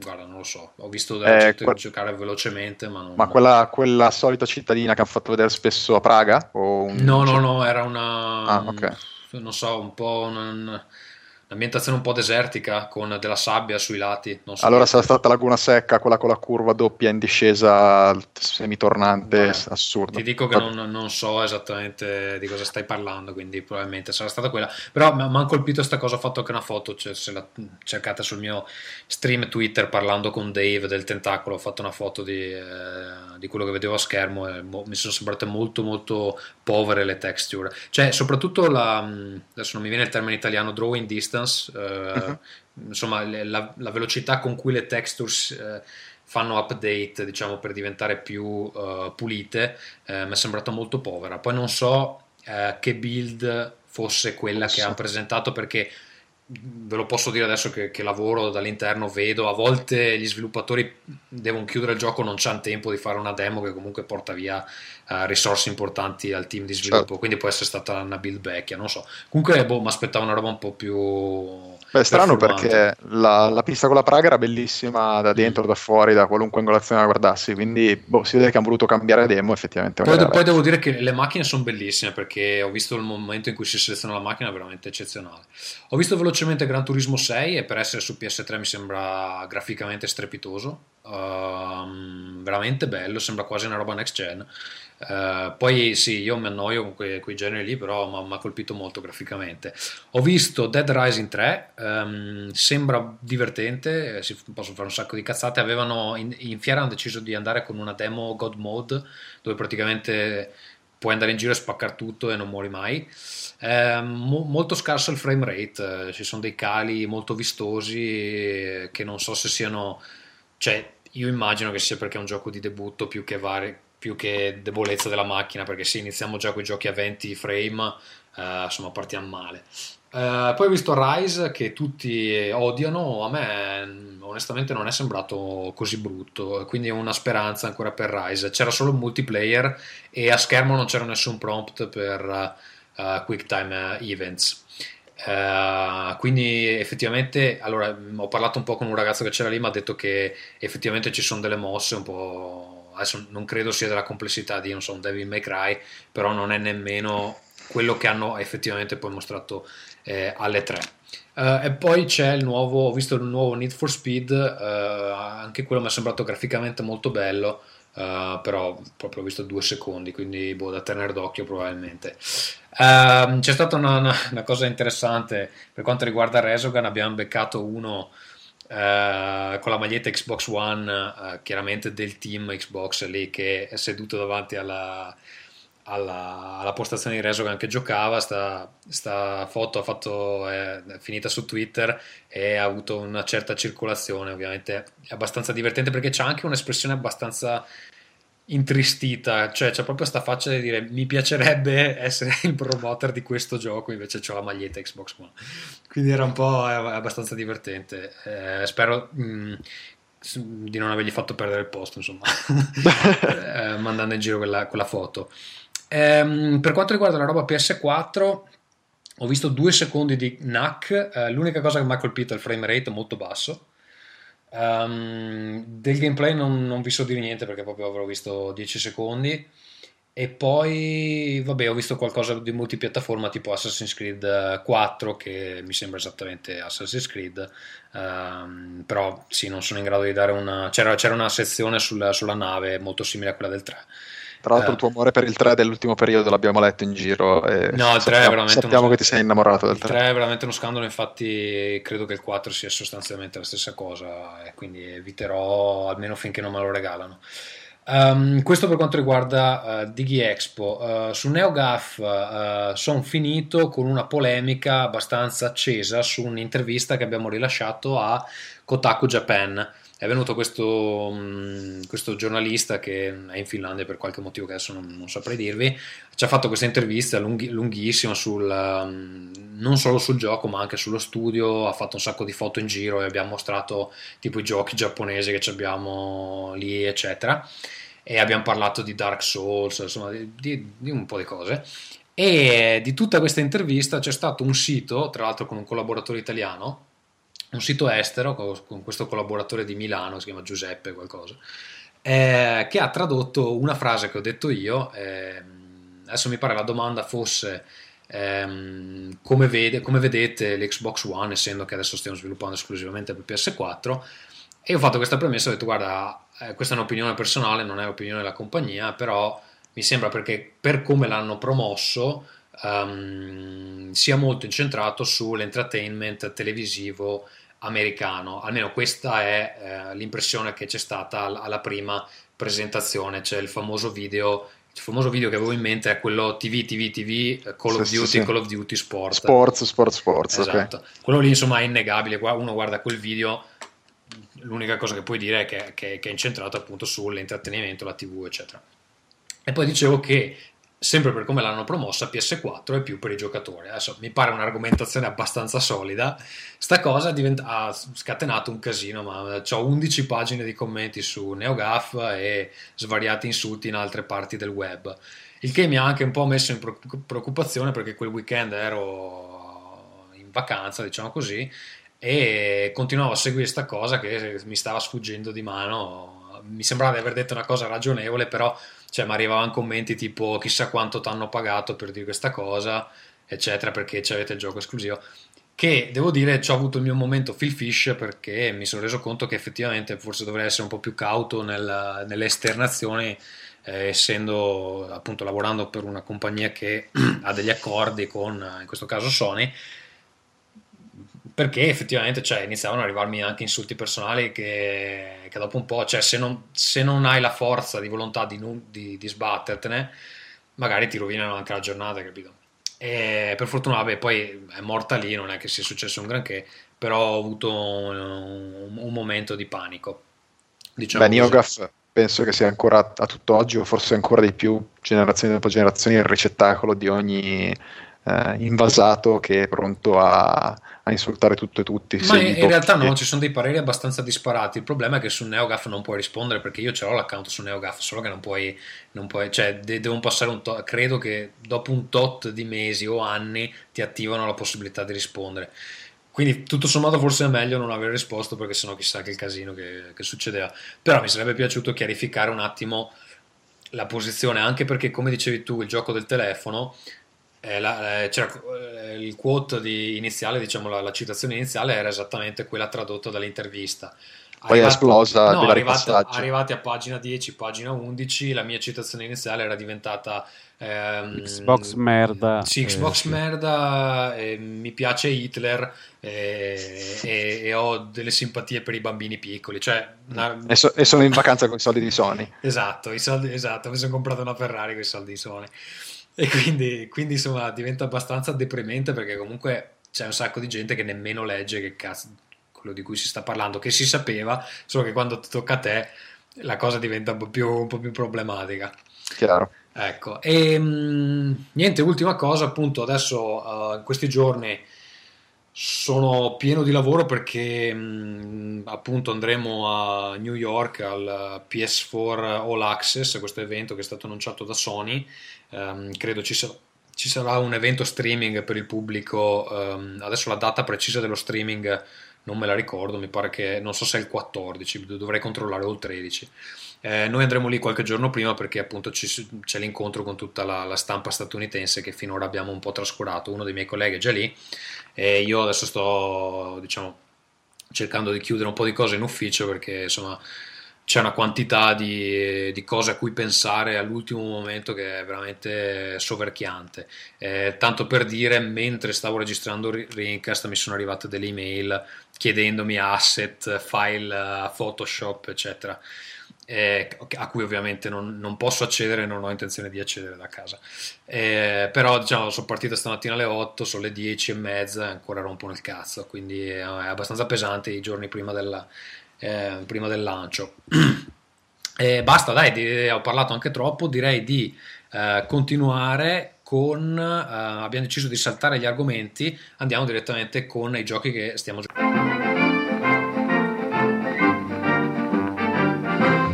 Guarda non lo so ho visto della eh, que... giocare velocemente ma non ma quella, quella, solita cittadina che hanno fatto vedere spesso a Praga? Un... no no no era una ah, okay. non so un po' un L'ambientazione un po' desertica con della sabbia sui lati. So allora sarà stata Laguna Secca, quella con la curva doppia in discesa semitornante, Beh, assurdo. Ti dico che non, non, so esattamente di cosa stai parlando, quindi probabilmente sarà stata quella. Però mi ha colpito questa cosa, ho fatto anche una foto, cioè, se la cercate sul mio stream Twitter parlando con Dave del tentacolo, ho fatto una foto di, eh, di quello che vedevo a schermo e mo, mi sono sembrate molto molto povere le texture. Cioè, soprattutto la, adesso non mi viene il termine italiano, drawing distance eh, uh-huh. insomma la, la, velocità con cui le textures eh, fanno update diciamo per diventare più uh, pulite eh, mi è sembrata molto povera. Poi non so eh, che build fosse quella che hanno presentato perché ve lo posso dire adesso che, che, lavoro dall'interno, vedo a volte gli sviluppatori devono chiudere il gioco, non c'hanno tempo di fare una demo che comunque porta via uh, risorse importanti al team di sviluppo, certo. quindi può essere stata una build vecchia, non so. Comunque boh, mi aspettavo una roba un po' più Beh, strano perché la, la, pista con la Praga era bellissima da dentro, da fuori, da qualunque angolazione la guardassi, quindi boh, si vede che hanno voluto cambiare demo effettivamente. Poi, poi devo dire che le macchine sono bellissime perché ho visto il momento in cui si seleziona la macchina veramente eccezionale. Ho visto velocemente Gran Turismo 6 e per essere su PS3 mi sembra graficamente strepitoso, uh, veramente bello, sembra quasi una roba next gen. Uh, poi sì, io mi annoio con quei, quei generi lì, però mi ha colpito molto graficamente. Ho visto Dead Rising 3, um, ehm, sembra divertente, eh, si possono fare un sacco di cazzate. Avevano in, in, fiera hanno deciso di andare con una demo God Mode, dove praticamente puoi andare in giro e spaccare tutto e non muori mai. Eh, mo, molto scarso il frame rate, eh, ci sono dei cali molto vistosi che non so se siano... Cioè, io immagino che sia perché è un gioco di debutto più che vari più che debolezza della macchina, perché se iniziamo già con i giochi a 20 frame, eh, insomma partiamo male. Eh, poi ho visto Rise che tutti odiano, a me onestamente non è sembrato così brutto, quindi ho una speranza ancora per Rise. C'era solo un multiplayer e a schermo non c'era nessun prompt per uh, quick time events. Uh, quindi effettivamente allora, ho parlato un po' con un ragazzo che c'era lì mi ha detto che effettivamente ci sono delle mosse un po' adesso non credo sia della complessità di non so, un Devil May Cry, però non è nemmeno quello che hanno effettivamente poi mostrato eh, alle tre. Uh, e poi c'è il nuovo, ho visto il nuovo Need for Speed, uh, anche quello mi è sembrato graficamente molto bello, uh, però proprio ho visto due secondi, quindi boh, da tenere d'occhio probabilmente. Uh, c'è stata una, una, una, cosa interessante per quanto riguarda Resogan, abbiamo beccato uno uh, con la maglietta Xbox One, chiaramente del team Xbox lì che è seduto davanti alla alla, alla, postazione di Resogan che giocava, sta, sta foto ha fatto, è, è, finita su Twitter e ha avuto una certa circolazione, ovviamente è abbastanza divertente perché c'è anche un'espressione abbastanza intristita, cioè c'è proprio questa faccia di dire mi piacerebbe essere il promoter di questo gioco, invece ho la maglietta Xbox One. Quindi era un po' abbastanza divertente. Eh, spero mh, mm, di non avergli fatto perdere il posto, insomma, eh, mandando in giro quella, quella foto. Ehm, per quanto riguarda la roba PS4, ho visto due secondi di NAC. Eh, l'unica cosa che mi ha colpito è il frame rate molto basso. Um, del gameplay non, non, vi so dire niente perché proprio avrò visto 10 secondi. E poi, vabbè, ho visto qualcosa di multipiattaforma tipo Assassin's Creed 4, che mi sembra esattamente Assassin's Creed. Um, però sì, non sono in grado di dare una. C'era, c'era una sezione sulla, sulla nave molto simile a quella del 3 tra l'altro, eh. il tuo amore per il 3 dell'ultimo periodo l'abbiamo letto in giro. E no, il 3 sappiamo, è veramente. Sappiamo uno... che ti sei innamorato del 3. Il 3 è veramente uno scandalo. Infatti, credo che il 4 sia sostanzialmente la stessa cosa. E quindi eviterò almeno finché non me lo regalano. Um, questo per quanto riguarda uh, Diggy Expo. Uh, su NeoGAF uh, sono finito con una polemica abbastanza accesa su un'intervista che abbiamo rilasciato a Kotaku Japan è venuto questo, mm, questo, giornalista che è in Finlandia per qualche motivo che adesso non, non saprei dirvi, ci ha fatto questa intervista lunghi, lunghissima sul, mm, non solo sul gioco ma anche sullo studio, ha fatto un sacco di foto in giro e abbiamo mostrato tipo i giochi giapponesi che abbiamo lì eccetera e abbiamo parlato di Dark Souls, insomma di, di, di un po' di cose. E di tutta questa intervista c'è stato un sito, tra l'altro con un collaboratore italiano, un sito estero con questo collaboratore di Milano, si chiama Giuseppe qualcosa, eh, che ha tradotto una frase che ho detto io, eh, adesso mi pare la domanda fosse ehm, come, vede, come, vedete l'Xbox One, essendo che adesso stiamo sviluppando esclusivamente per PS4, e ho fatto questa premessa, ho detto guarda, eh, questa è un'opinione personale, non è l'opinione della compagnia, però mi sembra perché per come l'hanno promosso um, sia molto incentrato sull'entertainment televisivo americano, almeno questa è eh, l'impressione che c'è stata alla prima presentazione, c'è il famoso video il famoso video che avevo in mente è quello TV, TV, TV, Call sì, of Duty, sì, Call of Duty Sport. Sport, Sport, Sports. Esatto. Okay. Quello lì insomma è innegabile, uno guarda quel video, l'unica cosa che puoi dire è che, che, che è incentrato appunto sull'intrattenimento, la TV, eccetera. E poi dicevo che sempre per come l'hanno promossa, PS4 è più per i giocatori. Adesso mi pare un'argomentazione abbastanza solida. Sta cosa diventa, ha scatenato un casino, ma ho 11 pagine di commenti su NeoGAF e svariati insulti in altre parti del web. Il che mi ha anche un po' messo in preoccupazione perché quel weekend ero in vacanza, diciamo così, e continuavo a seguire questa cosa che mi stava sfuggendo di mano. Mi sembrava di aver detto una cosa ragionevole, però cioè mi arrivavano commenti tipo chissà quanto ti hanno pagato per dire questa cosa, eccetera, perché avete il gioco esclusivo. Che devo dire, ci ho avuto il mio momento Phil Fish perché mi sono reso conto che effettivamente forse dovrei essere un po' più cauto nel, nelle esternazioni, eh, essendo appunto lavorando per una compagnia che ha degli accordi con, in questo caso Sony, perché effettivamente cioè, iniziavano ad arrivarmi anche insulti personali che, che dopo un po', cioè, se, non, se, non, hai la forza di volontà di, non, di, di, sbattertene, magari ti rovinano anche la giornata, capito? E per fortuna, vabbè, poi è morta lì, non è che sia successo un granché, però ho avuto un, un, momento di panico. Diciamo Beh, Neogaf penso che sia ancora a tutt'oggi, o forse ancora di più, generazioni dopo generazioni, il ricettacolo di ogni eh, invasato che è pronto a, a, insultare tutto e tutti. Ma in, in realtà no, ci sono dei pareri abbastanza disparati. Il problema è che su NeoGAF non puoi rispondere perché io ce l'ho l'account su NeoGAF, solo che non puoi, non puoi cioè de- devono passare un tot, credo che dopo un tot di mesi o anni ti attivano la possibilità di rispondere. Quindi tutto sommato forse è meglio non aver risposto perché sennò chissà che casino che, che succedeva. Però mi sarebbe piaciuto chiarificare un attimo la posizione, anche perché come dicevi tu, il gioco del telefono eh, la- eh, c'era, eh, il quote di- iniziale, diciamo la, la citazione iniziale era esattamente quella tradotta dall'intervista. Poi è esplosa no, arrivati, arrivati a pagina 10, pagina 11, la mia citazione iniziale era diventata ehm, Xbox merda. Sì, eh, Xbox sì. merda, eh, mi piace Hitler eh, e, e ho delle simpatie per i bambini piccoli. Cioè, una- E, so- e sono in vacanza con i soldi di Sony. Esatto, i soldi, esatto, mi sono comprato una Ferrari con i soldi di Sony. E quindi, quindi, insomma diventa abbastanza deprimente perché comunque c'è un sacco di gente che nemmeno legge che cazzo quello di cui si sta parlando, che si sapeva, solo che quando tocca a te la cosa diventa un po' più, un po' più problematica. Chiaro. Ecco, e mh, niente, ultima cosa, appunto, adesso uh, in questi giorni sono pieno di lavoro perché mh, appunto andremo a New York al PS4 All Access, questo evento che è stato annunciato da Sony. Ehm, credo ci, sa- ci sarà un evento streaming per il pubblico. ehm, adesso la data precisa dello streaming non me la ricordo, mi pare che non so se è il 14, dovrei controllare o il 13. Eh, noi andremo lì qualche giorno prima perché appunto ci- c'è l'incontro con tutta la, la stampa statunitense che finora abbiamo un po' trascurato. Uno dei miei colleghi è già lì e io adesso sto, diciamo, cercando di chiudere un po' di cose in ufficio perché insomma c'è una quantità di, di cose a cui pensare all'ultimo momento che è veramente soverchiante. Eh, tanto per dire, mentre stavo registrando Ri- Rincast mi sono arrivate delle email chiedendomi asset, file, eh, Photoshop, eccetera. eh, a cui ovviamente non, non posso accedere, non ho intenzione di accedere da casa. Eh, però diciamo sono partito stamattina alle 8, sono le 10 e mezza e ancora rompo nel cazzo, quindi è, è abbastanza pesante i giorni prima, della, eh, prima del lancio. E basta, dai, di- ho parlato anche troppo, direi di eh, continuare con... eh, abbiamo deciso di saltare gli argomenti, andiamo direttamente con i giochi che stiamo giocando.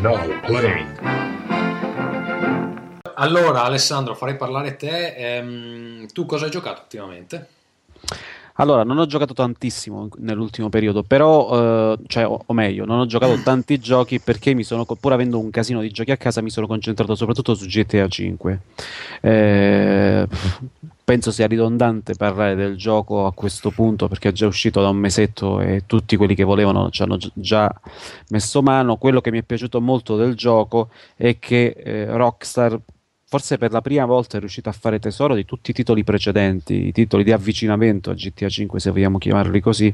Now playing. Allora, Alessandro, farei parlare te. ehm, tu cosa hai giocato ultimamente? Allora, non ho giocato tantissimo nell'ultimo periodo, però, eh, cioè, o, o meglio, non ho giocato tanti giochi perché mi sono, pur avendo un casino di giochi a casa, mi sono concentrato soprattutto su GTA 5. Eh, penso sia ridondante parlare del gioco a questo punto perché è già uscito da un mesetto e tutti quelli che volevano ci hanno gi- già messo mano. Quello che mi è piaciuto molto del gioco è che eh, Rockstar forse per la prima volta è riuscito a fare tesoro di tutti i titoli precedenti, i titoli di avvicinamento a GTA 5, se vogliamo chiamarli così,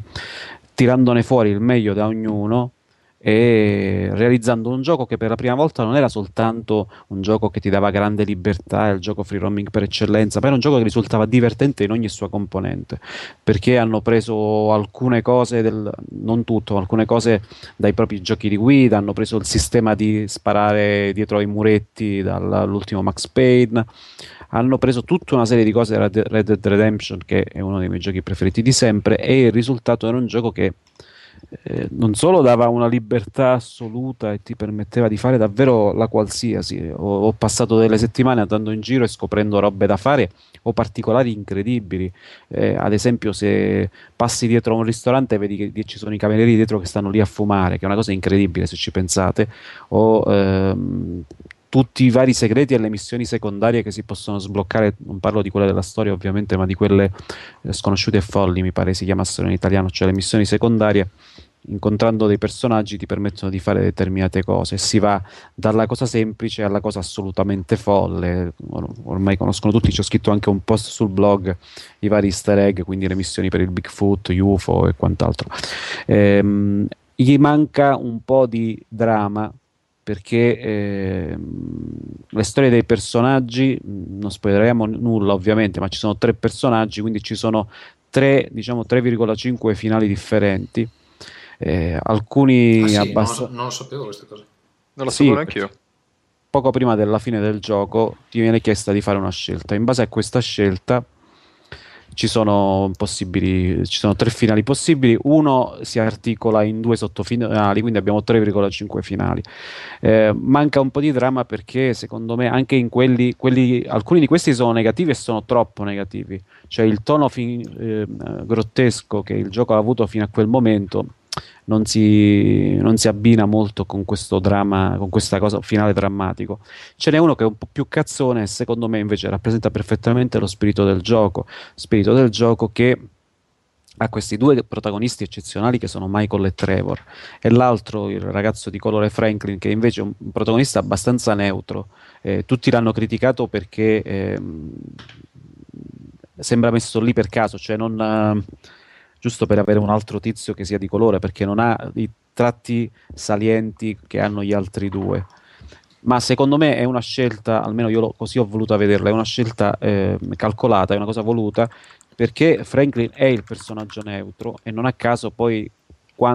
tirandone fuori il meglio da ognuno e realizzando un gioco che per la prima volta non era soltanto un gioco che ti dava grande libertà, il gioco free roaming per eccellenza, ma era un gioco che risultava divertente in ogni sua componente, perché hanno preso alcune cose, del, non tutto, alcune cose dai propri giochi di guida, hanno preso il sistema di sparare dietro ai muretti dall'ultimo Max Payne, hanno preso tutta una serie di cose da Red Dead Redemption, che è uno dei miei giochi preferiti di sempre, e il risultato era un gioco che eh, non solo dava una libertà assoluta e ti permetteva di fare davvero la qualsiasi. Ho, ho passato delle settimane andando in giro e scoprendo robe da fare o particolari incredibili. Eh, ad esempio, se passi dietro a un ristorante e vedi che ci sono i camerieri dietro che stanno lì a fumare, che è una cosa incredibile se ci pensate, o ehm, tutti i vari segreti e le missioni secondarie che si possono sbloccare. Non parlo di quelle della storia, ovviamente, ma di quelle eh, sconosciute e folli, mi pare si chiamassero in italiano, cioè le missioni secondarie. Incontrando dei personaggi ti permettono di fare determinate cose. Si va dalla cosa semplice alla cosa assolutamente folle. Or- ormai conoscono tutti, c'ho scritto anche un post sul blog i vari easter egg, quindi le missioni per il Bigfoot, UFO e quant'altro. Ehm, gli manca un po' di drama perché ehm, le storie dei personaggi, non spoileriamo nulla ovviamente, ma ci sono tre personaggi, quindi ci sono tre, diciamo 3,5 finali differenti. Eh, alcuni Ah, sì, non, lo, abbast- non lo sapevo queste cose. Non lo Sì, sapevo neanche io. poco prima della fine del gioco ti viene chiesta di fare una scelta. In base a questa scelta ci sono possibili, ci sono tre finali possibili. Uno si articola in due sottofinali, quindi abbiamo 3,5 finali. Eh, manca un po' di dramma perché secondo me anche in quelli, quelli alcuni di questi sono negativi e sono troppo negativi. Cioè il tono fin- eh, grottesco che il gioco ha avuto fino a quel momento non si, non si abbina molto con questo dramma, con questa cosa finale drammatico. Ce n'è uno che è un po' più cazzone e secondo me invece rappresenta perfettamente lo spirito del gioco, spirito del gioco che ha questi due protagonisti eccezionali che sono Michael e Trevor e l'altro il ragazzo di colore Franklin che invece è un protagonista abbastanza neutro eh, tutti l'hanno criticato perché eh, sembra messo lì per caso cioè non eh, giusto per avere un altro tizio che sia di colore perché non ha i tratti salienti che hanno gli altri due. Ma secondo me è una scelta, almeno io lo, così ho voluto vederla, è una scelta eh, calcolata, è una cosa voluta perché Franklin è il personaggio neutro e non a caso poi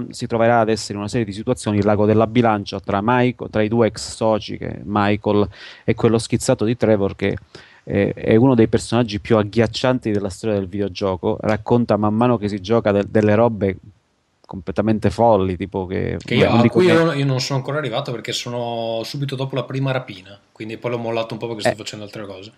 si troverà ad essere in una serie di situazioni il lago della bilancia tra, Michael, tra i due ex soci, che Michael e quello schizzato di Trevor, che è, è, uno dei personaggi più agghiaccianti della storia del videogioco. Racconta man mano che si gioca de- delle robe completamente folli, tipo che... che io, a cui io, io, non sono ancora arrivato perché sono subito dopo la prima rapina, quindi poi l'ho mollato un po' perché sto eh. facendo altre cose.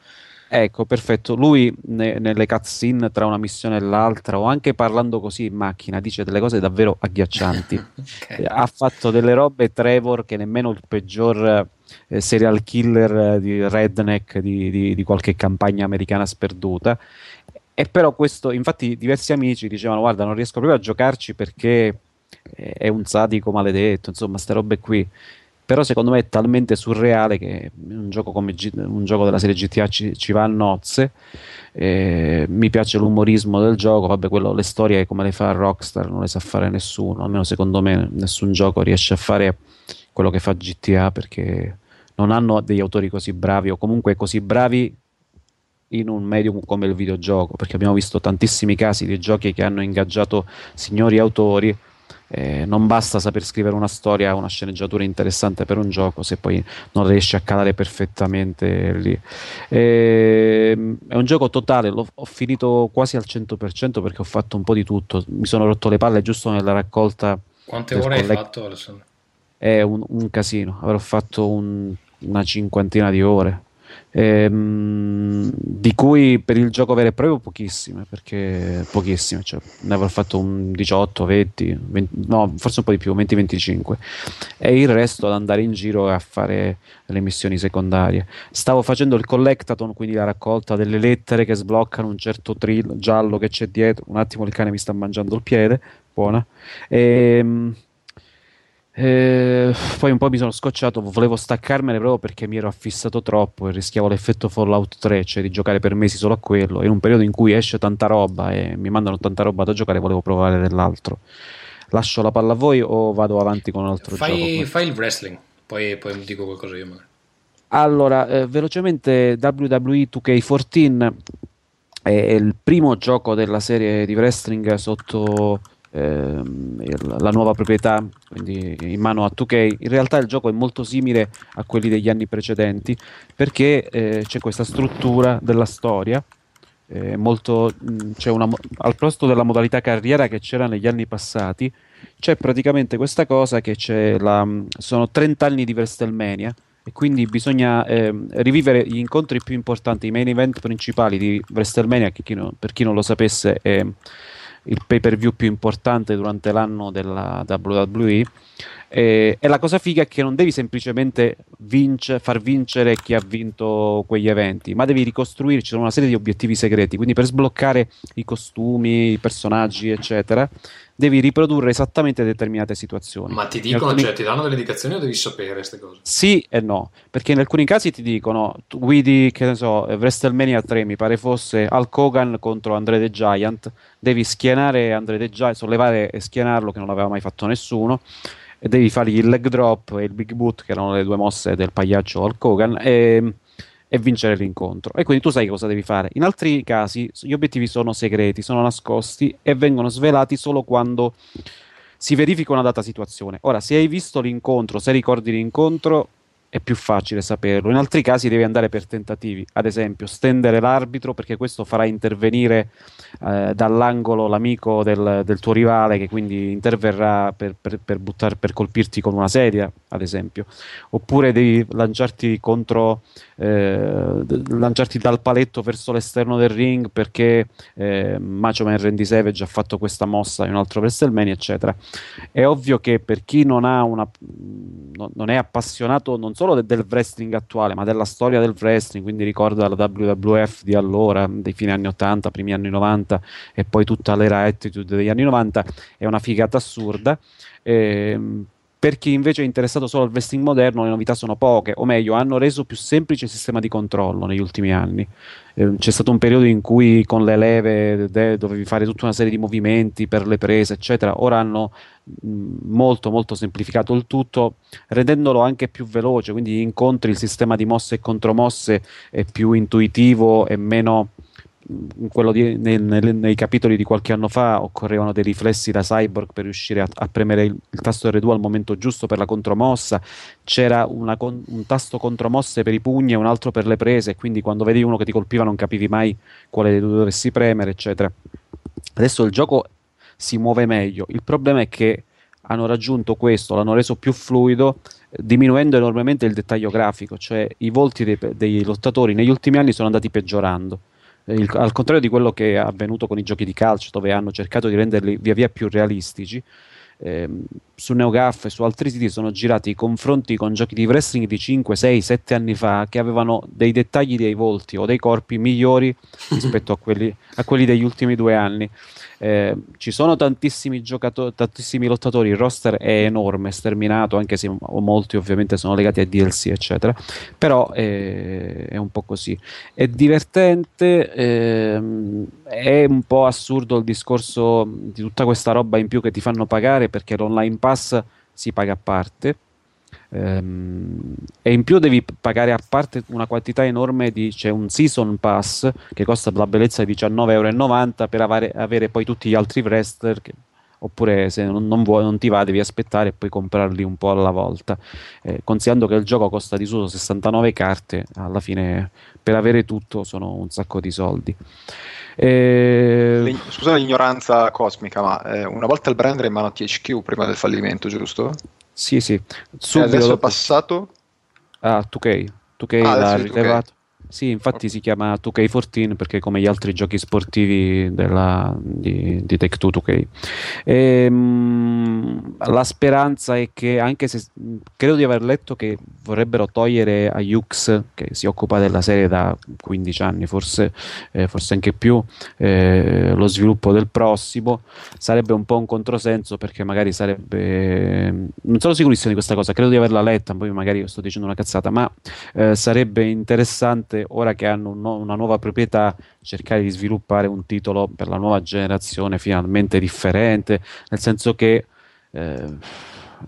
Ecco, perfetto. Lui ne, nelle cutscene tra una missione e l'altra, o anche parlando così in macchina, dice delle cose davvero agghiaccianti. okay. Ha fatto delle robe Trevor che nemmeno il peggior eh, serial killer eh, di redneck di, di, di, qualche campagna americana sperduta. E però questo, infatti, diversi amici dicevano: Guarda, non riesco proprio a giocarci perché eh, è un sadico maledetto, insomma, queste robe qui però secondo me è talmente surreale che un gioco, come G- un gioco della serie GTA ci, ci va a nozze. Eh, mi piace l'umorismo del gioco, vabbè, quello, le storie come le fa Rockstar non le sa fare nessuno, almeno secondo me nessun gioco riesce a fare quello che fa GTA perché non hanno degli autori così bravi o comunque così bravi in un medium come il videogioco, perché abbiamo visto tantissimi casi di giochi che hanno ingaggiato signori autori eh, non basta saper scrivere una storia, una sceneggiatura interessante per un gioco se poi non riesci a calare perfettamente lì. Eh, è un gioco totale, l'ho, ho finito quasi al 100% perché ho fatto un po' di tutto. Mi sono rotto le palle giusto nella raccolta. Quante ore collect- hai fatto, Alessandro? È un, un casino, avrò fatto un, una cinquantina di ore. Ehm, di cui per il gioco vero e proprio pochissime, perché pochissime, cioè, ne avrò fatto un 18, 20, 20 no, forse un po' di più, 20-25 e il resto ad andare in giro a fare le missioni secondarie. Stavo facendo il collectathon, quindi la raccolta delle lettere che sbloccano un certo trill giallo che c'è dietro, un attimo il cane mi sta mangiando il piede, buona. Ehm, eh, poi un po' mi sono scocciato, volevo staccarmene proprio perché mi ero affissato troppo e rischiavo l'effetto Fallout 3, cioè di giocare per mesi solo a quello. In un periodo in cui esce tanta roba e mi mandano tanta roba da giocare, volevo provare dell'altro. Lascio la palla a voi o vado avanti con un altro fai, gioco? Fai il wrestling, poi, poi dico qualcosa io magari. Allora, eh, velocemente WWE 2K14 è il primo gioco della serie di wrestling sotto ehm, la nuova proprietà, quindi in mano a 2K, in realtà il gioco è molto simile a quelli degli anni precedenti perché eh, c'è questa struttura della storia. Eh, molto, mh, c'è una, al posto della modalità carriera che c'era negli anni passati, c'è praticamente questa cosa che la, sono 30 anni di WrestleMania e quindi bisogna eh, rivivere gli incontri più importanti, i main event principali di WrestleMania, che chi no, per chi non lo sapesse è il pay per view più importante durante l'anno della WWE. E, e, la cosa figa è che non devi semplicemente vince, far vincere chi ha vinto quegli eventi, ma devi ricostruirci una serie di obiettivi segreti. Quindi, per sbloccare i costumi, i personaggi, eccetera, devi riprodurre esattamente determinate situazioni. Ma ti dicono, alcuni... cioè ti danno delle indicazioni o devi sapere queste cose? Sì e no, perché in alcuni casi ti dicono, tu guidi, che ne so, WrestleMania 3, mi pare fosse Hulk Hogan contro Andre the Giant, devi schienare Andre the Giant, sollevare e schienarlo che non aveva mai fatto nessuno e devi fargli il leg drop e il big boot che erano le due mosse del pagliaccio Hulk Hogan e e vincere l'incontro. E quindi tu sai cosa devi fare. In altri casi gli obiettivi sono segreti, sono nascosti e vengono svelati solo quando si verifica una data situazione. Ora, se hai visto l'incontro, se ricordi l'incontro, è più facile saperlo. In altri casi devi andare per tentativi, ad esempio stendere l'arbitro perché questo farà intervenire eh, dall'angolo l'amico del, del, tuo rivale che quindi interverrà per, per, per, buttar, per, colpirti con una sedia, ad esempio. Oppure devi lanciarti contro, eh, lanciarti dal paletto verso l'esterno del ring perché eh, Macho Man Randy Savage ha fatto questa mossa in un altro WrestleMania, eccetera. È ovvio che per chi non, una, non è appassionato non solo de- del wrestling attuale, ma della storia del wrestling, quindi ricorda la WWF di allora, dei fine anni 80, primi anni 90 e poi tutta l'era attitude degli anni 90, è una figata assurda. Ehm, per chi invece è interessato solo al wrestling moderno, le novità sono poche, o meglio, hanno reso più semplice il sistema di controllo negli ultimi anni. Eh, c'è stato un periodo in cui con le leve de, dovevi fare tutta una serie di movimenti per le prese, eccetera. Ora hanno molto, molto semplificato il tutto, rendendolo anche più veloce. Quindi incontri il sistema di mosse e contromosse è più intuitivo e meno di, nei, nei, nei, capitoli di qualche anno fa occorrevano dei riflessi da cyborg per riuscire a, a premere il, il, tasto R2 al momento giusto per la contromossa, c'era una, un tasto contromosse per i pugni e un altro per le prese, quindi quando vedevi uno che ti colpiva non capivi mai quale dei due dovessi premere, eccetera. Adesso il gioco si muove meglio, il problema è che hanno raggiunto questo, l'hanno reso più fluido, diminuendo enormemente il dettaglio grafico, cioè i volti dei, dei lottatori negli ultimi anni sono andati peggiorando il, al contrario di quello che è avvenuto con i giochi di calcio, dove hanno cercato di renderli via via più realistici, eh, su NeoGAF e su altri siti sono girati i confronti con giochi di wrestling di 5, 6, 7 anni fa che avevano dei dettagli dei volti o dei corpi migliori rispetto a quelli, a quelli degli ultimi due anni. Eh, ci sono tantissimi giocatori, tantissimi lottatori, il roster è enorme, sterminato, anche se molti ovviamente sono legati a DLC, eccetera. Però eh, è un po' così. È divertente, ehm, è un po' assurdo il discorso di tutta questa roba in più che ti fanno pagare perché l'online pass si paga a parte Ehm, e in più devi pagare a parte una quantità enorme di c'è un season pass che costa la bellezza di 19,90 euro per avere, avere, poi tutti gli altri wrestler che, oppure se non, non, vuoi, non, ti va devi aspettare e poi comprarli un po' alla volta eh, considerando che il gioco costa di solo 69 carte alla fine per avere tutto sono un sacco di soldi eh... scusa l'ignoranza cosmica ma eh, una volta il brand era in mano a THQ prima del fallimento giusto? Sì, sì. Subito adesso dopo... è passato? Ah, 2K. 2K ah, l'ha rilevato. Sì, infatti si chiama 2K14 perché come gli altri giochi sportivi della, di, di Take-Two 2K. E, mh, la speranza è che, anche se credo di aver letto che vorrebbero togliere a Yux, che si occupa della serie da 15 anni, forse, eh, forse anche più, eh, lo sviluppo del prossimo, sarebbe un po' un controsenso perché magari sarebbe... Non sono sicurissimo di questa cosa, credo di averla letta, poi magari sto dicendo una cazzata, ma eh, sarebbe interessante forse ora che hanno un una nuova proprietà cercare di sviluppare un titolo per la nuova generazione finalmente differente, nel senso che eh,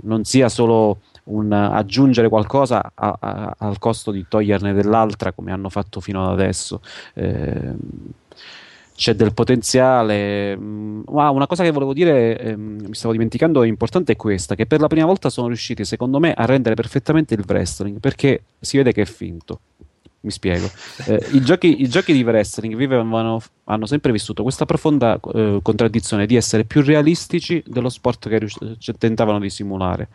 non sia solo un aggiungere qualcosa a, a, al costo di toglierne dell'altra come hanno fatto fino ad adesso. Eh, c'è del potenziale. Ma una cosa che volevo dire, ehm, mi stavo dimenticando, importante è questa: che per la prima volta sono riusciti, secondo me, a rendere perfettamente il wrestling perché si vede che è finto. Mi spiego. Eh, i, giochi, i, giochi, di wrestling vivevano, hanno sempre vissuto questa profonda eh, contraddizione di essere più realistici dello sport che rius- cioè, tentavano di simulare.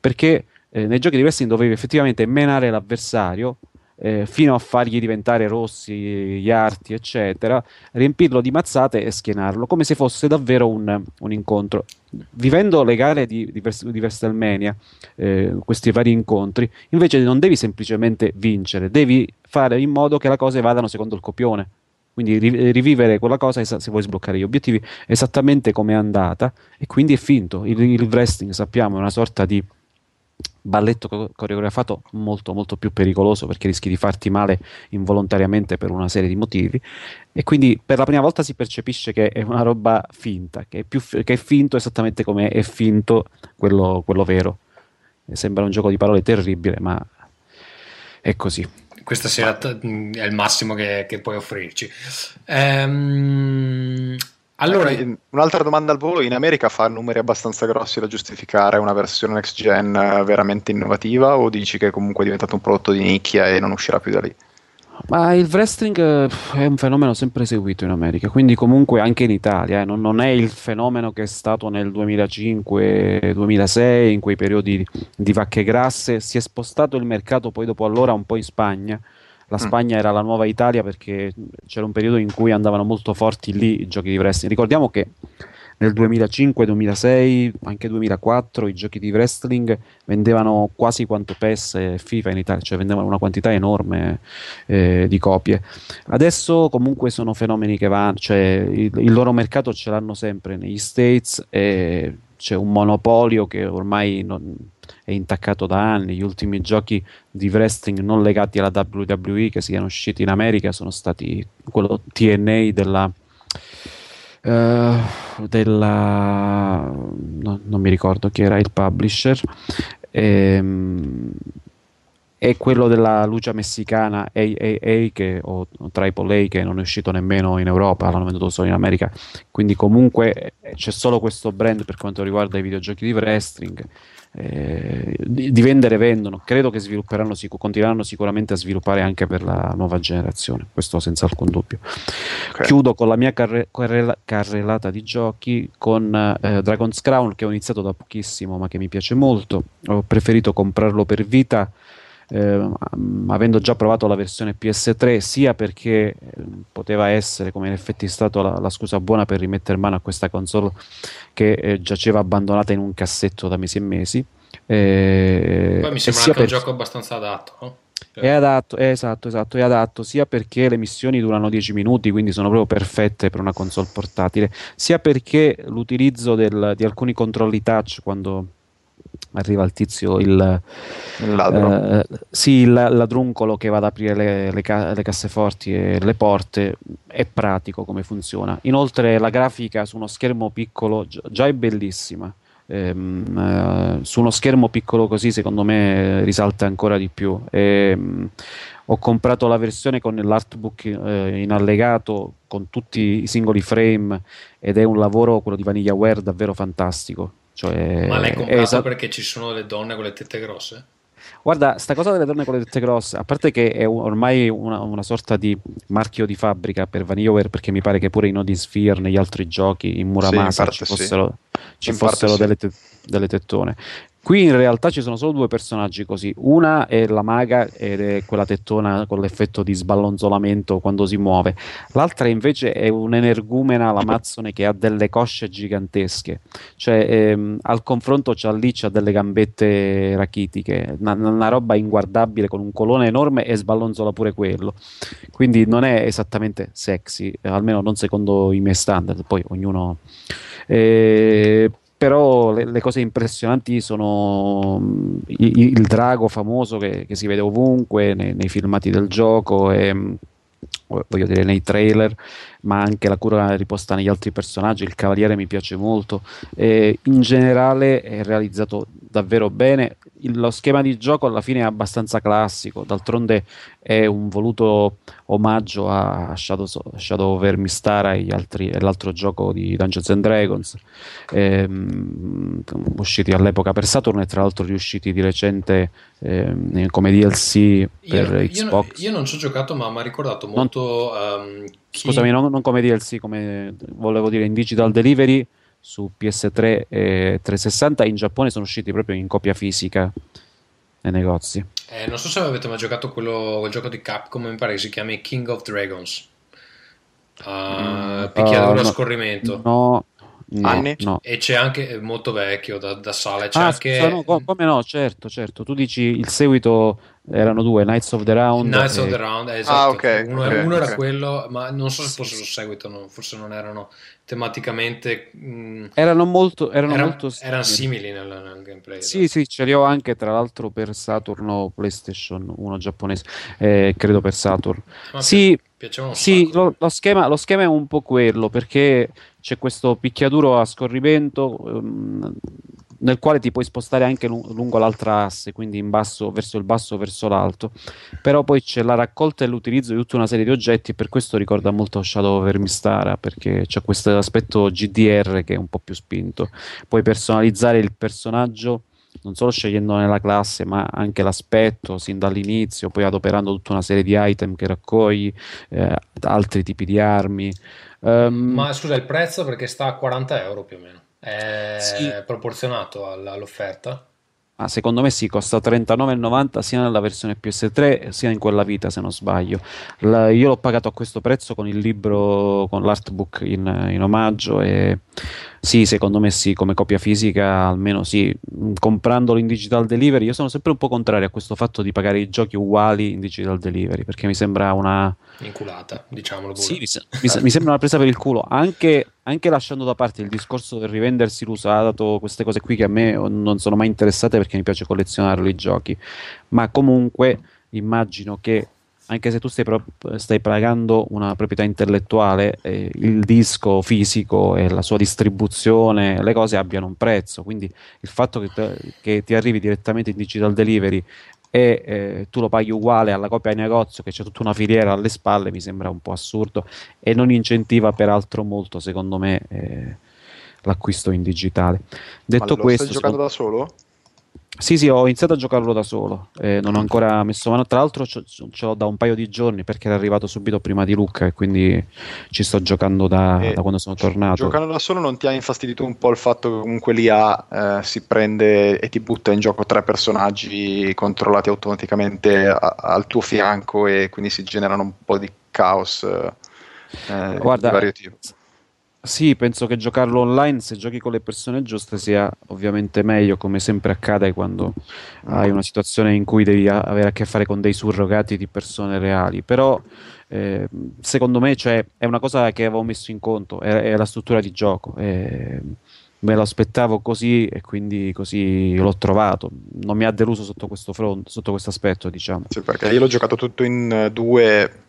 Perché eh, nei giochi di wrestling dovevi effettivamente menare l'avversario eh, fino a fargli diventare rossi gli arti, eccetera, riempirlo di mazzate e schienarlo come se fosse davvero un, un incontro. Vivendo le gare di, di, di WrestleMania, eh, questi vari incontri, invece non devi semplicemente vincere, devi fare in modo che le cose vadano secondo il copione. Quindi rivivere quella cosa se vuoi sbloccare gli obiettivi esattamente come è andata e quindi è finto. Il, il wrestling sappiamo è una sorta di balletto co- coreografato molto molto più pericoloso perché rischi di farti male involontariamente per una serie di motivi. E quindi per la prima volta si percepisce che è una roba finta che è, più, che è finto esattamente come è finto quello, quello vero. E sembra un gioco di parole terribile ma è così. Questa sera è il massimo che, che puoi offrirci. Ehm, Allora, Un'altra domanda al volo, in America fa numeri abbastanza grossi da giustificare una versione next gen eh, veramente innovativa o dici che comunque è diventato un prodotto di nicchia e non uscirà più da lì? Ma il wrestling eh, è un fenomeno sempre seguito in America, quindi comunque anche in Italia, eh, non, non è il fenomeno che è stato nel 2005-2006, in quei periodi di, di vacche grasse, si è spostato il mercato poi dopo allora un po' in Spagna. La Mm. Spagna era la nuova Italia perché c'era un periodo in cui andavano molto forti lì i giochi di wrestling. Ricordiamo che nel 2005, 2006, anche 2004 i giochi di wrestling vendevano quasi quanto PES e FIFA in Italia, cioè vendevano una quantità enorme eh, di copie. Adesso comunque sono fenomeni che vanno, cioè il, il loro mercato ce l'hanno sempre negli States e c'è un monopolio che ormai non- è intaccato da anni. Gli ultimi giochi di wrestling non legati alla WWE che siano usciti in America sono stati quello TNA della eh, della no, non mi ricordo chi era il publisher. Ehm, e quello della luce messicana AAA che, o, o Triple A che non è uscito nemmeno in Europa, l'hanno venduto solo in America. Quindi comunque eh, c'è solo questo brand per quanto riguarda i videogiochi di wrestling eh, di, di vendere vendono. Credo che svilupperanno sic- continueranno sicuramente a sviluppare anche per la nuova generazione questo senza alcun dubbio. Ok. chiudo con la mia carre- carrela- carrellata di giochi con eh, Dragon's Crown che ho iniziato da pochissimo ma che mi piace molto. Ho preferito comprarlo per vita eh, avendo già provato la versione PS3 sia perché eh, poteva essere come in effetti è stata la, la scusa buona per rimettere mano a questa console che eh, giaceva abbandonata in un cassetto da mesi e mesi eh, poi mi sembra anche un per- gioco abbastanza adatto. no? è adatto, è esatto, esatto, è adatto sia perché le missioni durano 10 minuti, quindi sono proprio perfette per una console portatile, sia perché l'utilizzo del- di alcuni controlli touch quando arriva il tizio, il, Il ladro. eh, sì, il ladruncolo che va ad aprire le, le ca- le casseforti e le porte, è pratico come funziona. Inoltre la grafica su uno schermo piccolo gi- già è bellissima. Ehm, eh, su uno schermo piccolo così secondo me risalta ancora di più Ehm, ho comprato la versione con l'artbook eh, in allegato con tutti i singoli frame ed è un lavoro quello di VanillaWare davvero fantastico cioè, Ma l'hai è comprato esa- perché ci sono le donne con le tette grosse? Guarda, sta cosa delle donne con le tette grosse, a parte che è ormai una, una sorta di marchio di fabbrica per VanillaWare, perché mi pare che pure in Odin Sphere, negli altri giochi, in Muramasa, ci sì. fossero, ci In parte fossero sì. delle, te- delle tettone. Qui in realtà ci sono solo due personaggi così, una è la maga ed è quella tettona con l'effetto di sballonzolamento quando si muove, l'altra invece è un'energumena lamazzone che ha delle cosce gigantesche, cioè ehm, al confronto c'ha lì c'ha delle gambette rachitiche, una, una roba inguardabile con un colone enorme e sballonzola pure quello, quindi non è esattamente sexy, almeno non secondo i miei standard, poi ognuno... eh, però le, le cose impressionanti sono mm, i- i- il drago famoso che, che si vede ovunque nei, nei filmati del gioco e mm, voglio dire nei trailer ma anche la cura riposta negli altri personaggi il cavaliere mi piace molto e in generale è realizzato davvero bene Il- lo schema di gioco alla fine è abbastanza classico d'altronde è un voluto omaggio a Shadow, Shadow of Vermistara e, altri- l'altro gioco di Dungeons and Dragons ehm, usciti all'epoca per Saturn e tra l'altro riusciti di recente ehm, come DLC per Io, io- Xbox. io non ci ho giocato, ma mi ha ricordato molto. Ehm, chi- Scusami, non, non come DLC, come volevo dire in digital delivery su PS3 e 360 in Giappone sono usciti proprio in copia fisica nei negozi. eh, non so se avete mai giocato quello, quel gioco di Capcom, mi pare che si chiami King of Dragons. Uh, picchiaduro Uh, a scorrimento. No, no, Anni? no. E c'è anche, molto vecchio da, da sala, c'è Ah, anche no, co- come no, certo, certo. Tu dici il seguito erano due, Knights of the Round. Knights of e- the Round, eh, esatto. Ah, ok, uno, ok, uno era ok. quello, ma non so se fosse lo seguito, no, forse non erano tematicamente. mh, Erano molto, erano erano, molto erano simili. simili nel, nel gameplay. Sì, sì, ce li ho anche tra l'altro per Saturn o PlayStation 1 giapponese, eh, credo per Saturn. Ma Sì, Sì, lo, lo schema, lo schema è un po' quello perché c'è questo picchiaduro a scorrimento, ehm, nel quale ti puoi spostare anche lungo l'altra asse, quindi in basso, verso il basso, verso l'alto. Però poi c'è la raccolta e l'utilizzo di tutta una serie di oggetti per questo ricorda molto Shadow of Vermistara, perché c'è questo aspetto GDR che è un po' più spinto. Puoi personalizzare il personaggio non solo scegliendone la classe, ma anche l'aspetto sin dall'inizio, poi adoperando tutta una serie di item che raccogli, eh, altri tipi di armi. Um, ma scusa, il prezzo perché sta a 40 euro più o meno? È sì. proporzionato all'offerta? Ah, secondo me sì, costa 39,90 sia nella versione PS3 sia in quella vita se non sbaglio. La, io l'ho pagato a questo prezzo con il libro, con l'artbook in, in omaggio e sì, secondo me sì, come copia fisica almeno sì, mm, comprandolo in digital delivery, io sono sempre un po' contrario a questo fatto di pagare i giochi uguali in digital delivery, perché mi sembra una... Inculata, diciamolo pure. Sì, mi, se- mi, sembra una presa per il culo, anche, anche, lasciando da parte il discorso del rivendersi l'usato, queste cose qui che a me non sono mai interessate perché mi piace collezionare i giochi, ma comunque immagino che anche se tu stai, pro- stai pagando una proprietà intellettuale, eh, il disco fisico e la sua distribuzione, le cose abbiano un prezzo. Quindi il fatto che, te, che ti arrivi direttamente in digital delivery e eh, tu lo paghi uguale alla copia di negozio, che c'è tutta una filiera alle spalle, mi sembra un po' assurdo e non incentiva peraltro molto, secondo me, eh, l'acquisto in digitale. Detto questo, stai giocando secondo... da solo? Sì, sì, ho iniziato a giocarlo da solo, eh, non ho ancora messo mano. Tra l'altro ce, ce l'ho da un paio di giorni perché era arrivato subito prima di Luca e quindi ci sto giocando da, da quando sono tornato. Giocando da solo non ti ha infastidito un po' il fatto che comunque l'IA eh, si prende e ti butta in gioco tre personaggi controllati automaticamente a, al tuo fianco e quindi si generano un po' di caos eh, Guarda, di vario tipo? Sì, penso che giocarlo online, se giochi con le persone giuste, sia ovviamente meglio, come sempre accade quando hai una situazione in cui devi avere a che fare con dei surrogati di persone reali. Però, eh, secondo me, cioè, è una cosa che avevo messo in conto, è, è la struttura di gioco. È, me lo aspettavo così e quindi così l'ho trovato. Non mi ha deluso sotto questo, front, sotto questo aspetto, diciamo. Sì, perché io l'ho giocato tutto in due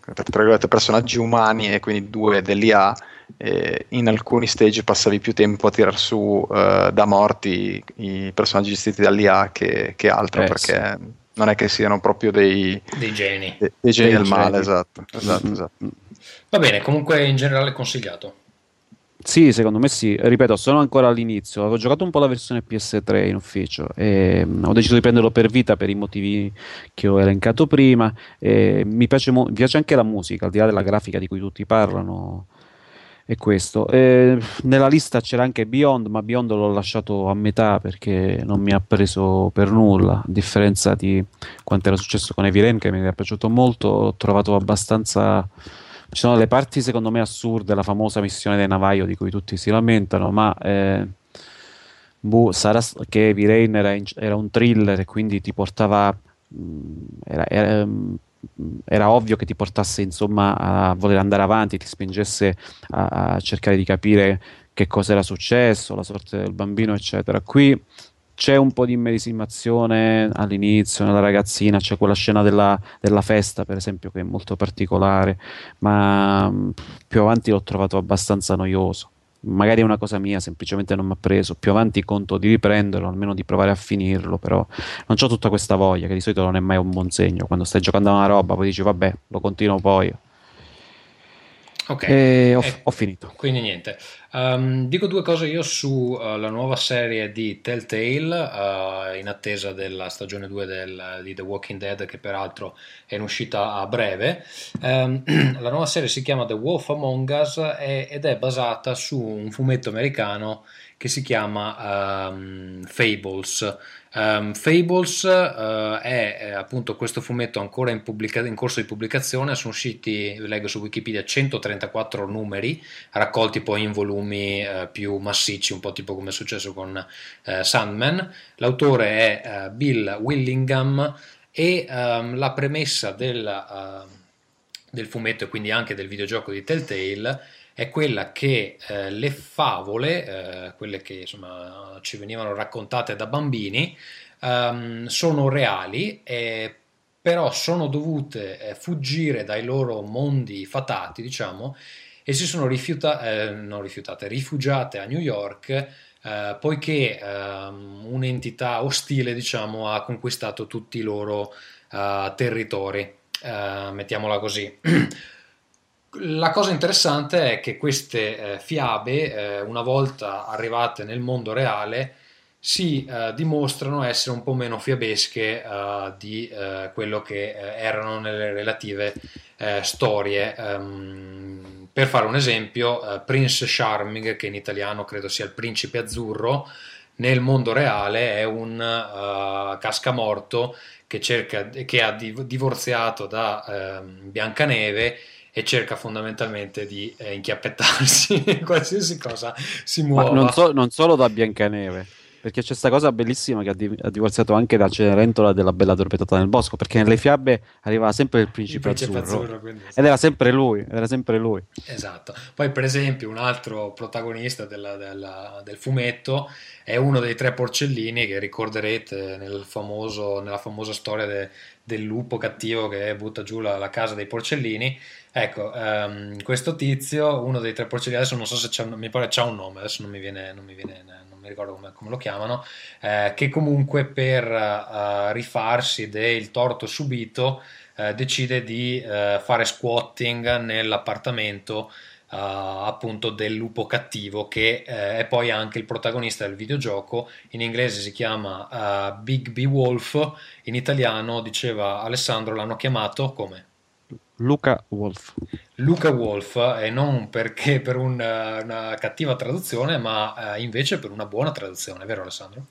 personaggi umani e quindi due dell'IA eh, in alcuni stage passavi più tempo a tirar su uh, da morti i personaggi gestiti dall'IA che, che altro, eh, perché sì. non è che siano proprio dei, dei geni, dei, dei geni del male, esatto, esatto, esatto. Va bene, comunque in generale consigliato. Sì, secondo me sì. Ripeto, sono ancora all'inizio. Avevo giocato un po' la versione PS3 in ufficio e mm, ho deciso di prenderlo per vita per i motivi che ho elencato prima. mi, piace mo- piace anche la musica, al di là della grafica di cui tutti parlano è questo. Eh, nella lista c'era anche Beyond, ma Beyond l'ho lasciato a metà perché non mi ha preso per nulla. A differenza di quanto era successo con Rain, che mi era piaciuto molto, l'ho trovato abbastanza. Ci sono le parti secondo me assurde, la famosa missione del navaio di cui tutti si lamentano, ma eh, boh, sarà che Heavy Rain era, era, un thriller e quindi ti portava. Mm, era, era, era ovvio che ti portasse insomma a voler andare avanti, ti spingesse a, a cercare di capire che cosa era successo, la sorte del bambino, eccetera. Qui c'è un po' di immedesimazione all'inizio nella ragazzina, c'è quella scena della, della, festa, per esempio, che è molto particolare, ma più avanti l'ho trovato abbastanza noioso magari è una cosa mia, semplicemente non mi ha preso. Più avanti conto di riprenderlo, almeno di provare a finirlo, però non ho tutta questa voglia, che di solito non è mai un buon segno. Quando stai giocando a una roba, poi dici vabbè, lo continuo poi. Ok, e ho, eh, ho, finito. Quindi niente. Um, dico due cose io sulla uh, nuova serie di Telltale, uh, in attesa della stagione 2 del, di The Walking Dead, che peraltro è in uscita a breve. Um, la nuova serie si chiama The Wolf Among Us è, ed è basata su un fumetto americano che si chiama um, Fables. Um, Fables uh, è, è, appunto questo fumetto ancora in, pubblica- in, corso di pubblicazione, sono usciti, leggo su Wikipedia, 134 numeri, raccolti poi in volumi uh, più massicci, un po' tipo come è successo con uh, Sandman. L'autore è Bill Willingham e um, la premessa del, del fumetto e quindi anche del videogioco di Telltale è quella che eh, le favole, eh, quelle che insomma, ci venivano raccontate da bambini, um, sono reali, eh, però sono dovute eh, fuggire dai loro mondi fatati, diciamo, e si sono rifiuta- eh, rifiutate, rifugiate a New York eh, poiché ehm, un'entità ostile diciamo, ha conquistato tutti i loro territori, mettiamola così. La cosa interessante è che queste eh, fiabe, eh, una volta arrivate nel mondo reale, si eh, dimostrano essere un po' meno fiabesche eh, di eh, quello che eh, erano nelle relative storie. Um, per fare un esempio, Prince Charming, che in italiano credo sia il principe azzurro, nel mondo reale è un cascamorto che, cerca, che ha divorziato da ehm, Biancaneve e cerca fondamentalmente di eh, inchiappettarsi in qualsiasi cosa si muova. Non, so, non solo da Biancaneve. Perché c'è questa cosa bellissima che ha, di- ha, divorziato anche da Cenerentola della bella torpettata nel bosco. Perché nelle fiabe arrivava sempre il principe, il principe azzurro. azzurro quindi, Ed era sempre lui. Era sempre lui. Esatto. Poi, per esempio, un altro protagonista della, della, del fumetto è uno dei tre porcellini che ricorderete nel famoso, nella famosa storia de, del lupo cattivo che butta giù la, la casa dei porcellini. Ecco, um, questo tizio, uno dei tre porcellini, adesso non so se c'è un, mi pare c'ha un nome, adesso non mi viene, non mi, viene, non mi ricordo come, come, lo chiamano, eh, che comunque per uh, rifarsi del torto subito uh, decide di uh, fare squatting nell'appartamento appunto del lupo cattivo che è poi anche il protagonista del videogioco, in inglese si chiama Big B Wolf, in italiano diceva Alessandro l'hanno chiamato come? Luca Wolf. Luca Wolf, e non perché per un, una cattiva traduzione, ma eh, invece per una buona traduzione, vero Alessandro?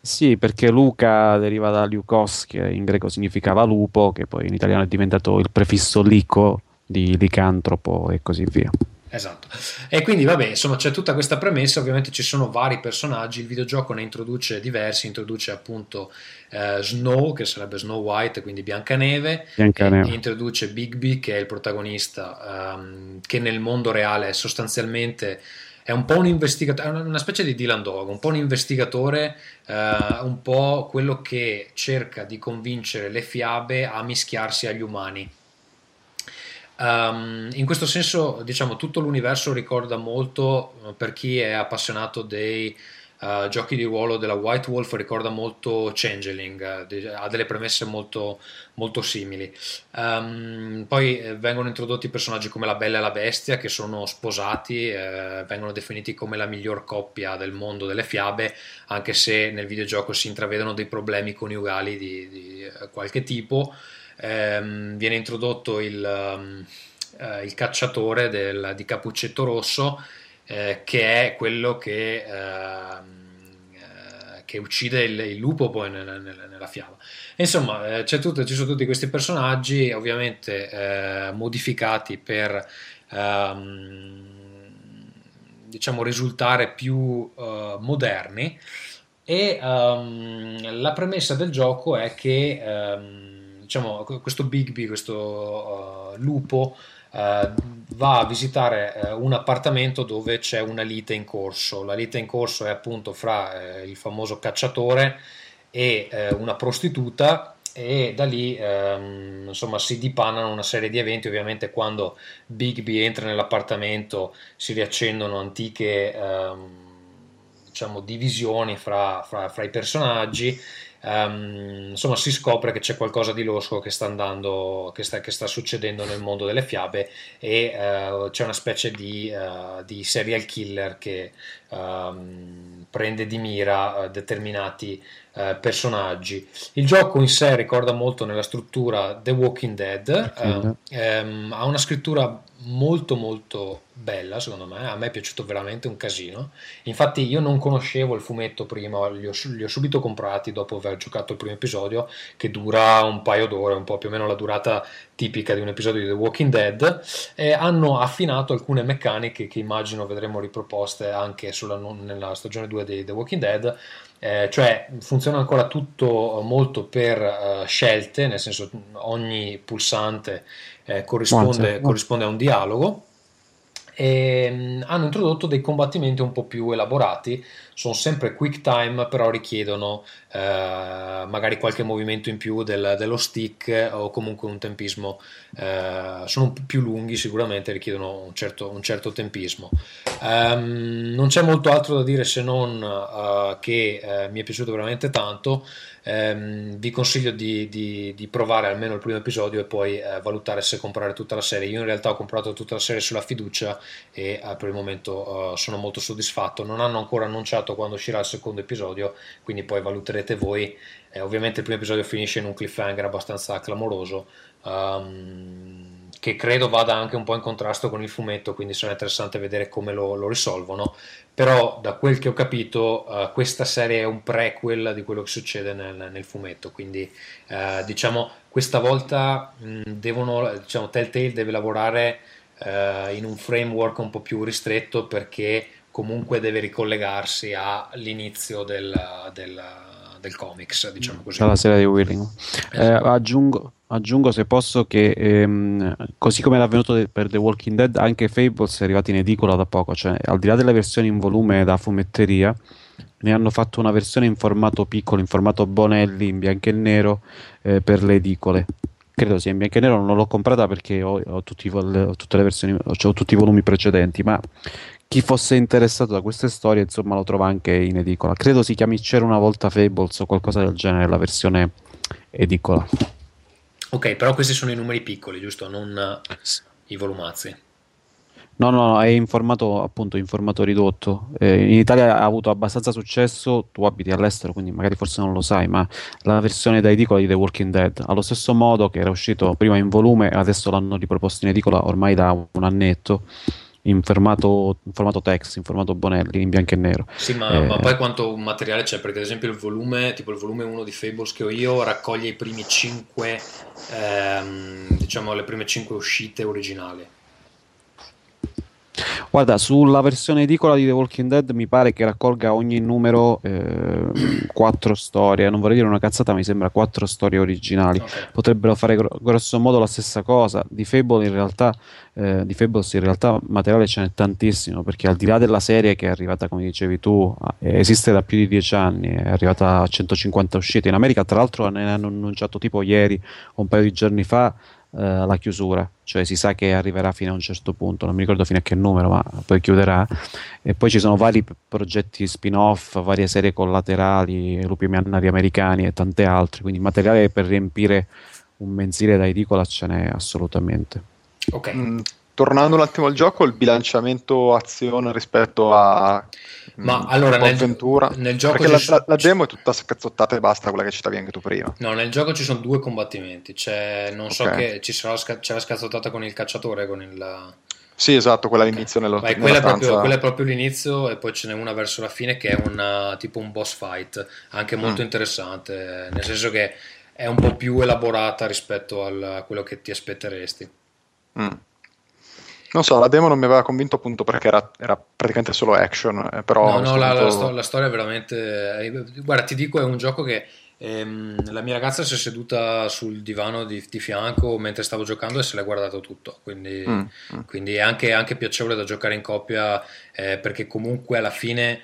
Sì, perché Luca deriva da Liukos, che in greco significava lupo, che poi in italiano è diventato il prefisso lico di licantropo e così via. Esatto. E quindi vabbè, insomma, c'è tutta questa premessa, ovviamente ci sono vari personaggi, il videogioco ne introduce diversi, introduce appunto eh, Snow, che sarebbe Snow White, quindi Biancaneve, Biancaneve. introduce Bigby, che è il protagonista, ehm, che nel mondo reale sostanzialmente è un po' un investigatore, una specie di Dylan Dog, un po' un investigatore, eh, un po' quello che cerca di convincere le fiabe a mischiarsi agli umani Um, in questo senso, diciamo, tutto l'universo ricorda molto, eh, per chi è appassionato dei uh, giochi di ruolo della White Wolf, ricorda molto Changeling, uh, ha delle premesse molto, molto simili. Um, poi eh, vengono introdotti personaggi come la Bella e la Bestia, che sono sposati, eh, vengono definiti come la miglior coppia del mondo delle fiabe, anche se nel videogioco si intravedono dei problemi coniugali di, di qualche tipo ehm, viene introdotto il, um, eh, il cacciatore del, di Cappuccetto Rosso, eh, che è quello che, ehm, eh, che uccide il, il, lupo poi nella, nella, nella fiaba. Insomma, eh, tutto, ci sono tutti questi personaggi, ovviamente eh, modificati per ehm, diciamo risultare più moderni e um, la premessa del gioco è che um, diciamo, questo Bigby, questo uh, lupo, uh, va a visitare uh, un appartamento dove c'è una lite in corso. La lite in corso è appunto fra il famoso cacciatore e una prostituta e da lì ehm, insomma si dipanano una serie di eventi ovviamente quando Bigby entra nell'appartamento si riaccendono antiche ehm, diciamo divisioni fra, fra, fra i personaggi um, insomma si scopre che c'è qualcosa di losco che sta andando, che sta, che sta succedendo nel mondo delle fiabe e uh, c'è una specie di, uh, di serial killer che um, prende di mira uh, determinati personaggi. Il gioco in sé ricorda molto nella struttura The Walking Dead, um, ha una scrittura molto molto bella secondo me, a me è piaciuto veramente un casino. Infatti io non conoscevo il fumetto prima, li ho, li ho, subito comprati dopo aver giocato il primo episodio, che dura un paio d'ore, un po' più o meno la durata tipica di un episodio di The Walking Dead, e hanno affinato alcune meccaniche che immagino vedremo riproposte anche sulla, nella stagione 2 di The Walking Dead, eh, cioè funziona ancora tutto molto per uh, scelte, nel senso ogni pulsante eh, corrisponde, corrisponde a un dialogo e mh, hanno introdotto dei combattimenti un po' più elaborati, sono sempre quick time, però richiedono eh, magari qualche movimento in più del- dello stick o comunque un tempismo, eh, sono più lunghi sicuramente, richiedono un certo, un certo tempismo. Ehm, non c'è molto altro da dire se non eh, che eh, mi è piaciuto veramente tanto. Ehm, vi consiglio di, di- di provare almeno il primo episodio e poi eh, valutare se comprare tutta la serie. Io in realtà ho comprato tutta la serie sulla fiducia e eh, per il momento eh, sono molto soddisfatto. Non hanno ancora annunciato quando uscirà il secondo episodio, quindi poi valuterete voi. Eh, ovviamente il primo episodio finisce in un cliffhanger abbastanza clamoroso. ehm, che credo vada anche un po' in contrasto con il fumetto, quindi sarà interessante vedere come lo, lo risolvono. Però, da quel che ho capito, eh, questa serie è un prequel di quello che succede nel, nel fumetto. Quindi, eh, diciamo, questa volta mh, devono, diciamo, Telltale deve lavorare eh, in un framework un po' più ristretto perché comunque deve ricollegarsi all'inizio del, del, del comics, diciamo così. dalla serie di Willing. Eh, Esatto. aggiungo, aggiungo, se posso, che ehm, così come era avvenuto per The Walking Dead, anche Fables è arrivato in edicola da poco. Cioè, al di là delle versioni in volume da fumetteria, ne hanno fatto una versione in formato piccolo, in formato Bonelli, in bianco e nero, eh, per le edicole. Credo sia in bianco e nero, non l'ho comprata perché ho, ho tutti ho tutte le versioni, ho, ho tutti i volumi precedenti, ma chi fosse interessato da queste storie, insomma, lo trova anche in edicola. Credo si chiami C'era una volta Fables o qualcosa del genere, la versione edicola. Ok, però questi sono i numeri piccoli, giusto? Non eh, i volumazzi. No, no, è in formato appunto in formato ridotto. Eh, in Italia ha avuto abbastanza successo, tu abiti all'estero, quindi magari forse non lo sai, ma la versione da edicola di The Walking Dead, allo stesso modo che era uscito prima in volume, adesso l'hanno riproposto in edicola ormai da un annetto, in formato, in formato text, in formato Bonelli, in bianco e nero. Sì, ma, Eh, ma poi quanto materiale c'è? Perché ad esempio il volume, tipo il volume 1 di Fables che ho io, raccoglie i primi 5, diciamo le prime 5 uscite originali. Guarda, sulla versione edicola di The Walking Dead mi pare che raccolga ogni numero eh, quattro storie, non vorrei dire una cazzata, mi sembra quattro storie originali. Ok. Potrebbero fare gro- grosso modo la stessa cosa. Di Fable in realtà, eh, di Fables in realtà materiale ce n'è tantissimo, perché al di là della serie che è arrivata, come dicevi tu, a- esiste da più di dieci anni, è arrivata a 150 uscite. In America, tra l'altro, ne hanno annunciato tipo ieri o un paio di giorni fa eh, la chiusura, cioè si sa che arriverà fino a un certo punto, non mi ricordo fino a che numero, ma poi chiuderà. E poi ci sono vari progetti spin-off, varie serie collaterali, lupi mannari americani e tante altre, quindi materiale per riempire un mensile da edicola ce n'è assolutamente. Ok. Mm, tornando un attimo al gioco, il bilanciamento azione rispetto a Ma mm, allora, un nel- nel gioco perché la, la- la demo è tutta scazzottata e basta, quella che citavi anche tu prima. No, nel gioco ci sono due combattimenti. C'è, non so che ci sarà sca- c'è la scazzottata con il cacciatore, con il. Sì, esatto, quella all'inizio nello, Vai, quella, è proprio, quella è proprio l'inizio e poi ce n'è una verso la fine che è una, tipo un boss fight, anche molto Mm. interessante, nel senso che è un po' più elaborata rispetto al- a quello che ti aspetteresti. Mm. Non so, la demo non mi aveva convinto appunto perché era, era praticamente solo action, eh, però... No, no, la, la punto- sto- la storia è veramente... eh, Guarda, ti dico, è un gioco che ehm, la mia ragazza si è seduta sul divano di, di fianco mentre stavo giocando e se l'è guardato tutto, quindi, Mm, mm. quindi è anche, anche piacevole da giocare in coppia eh, perché comunque alla fine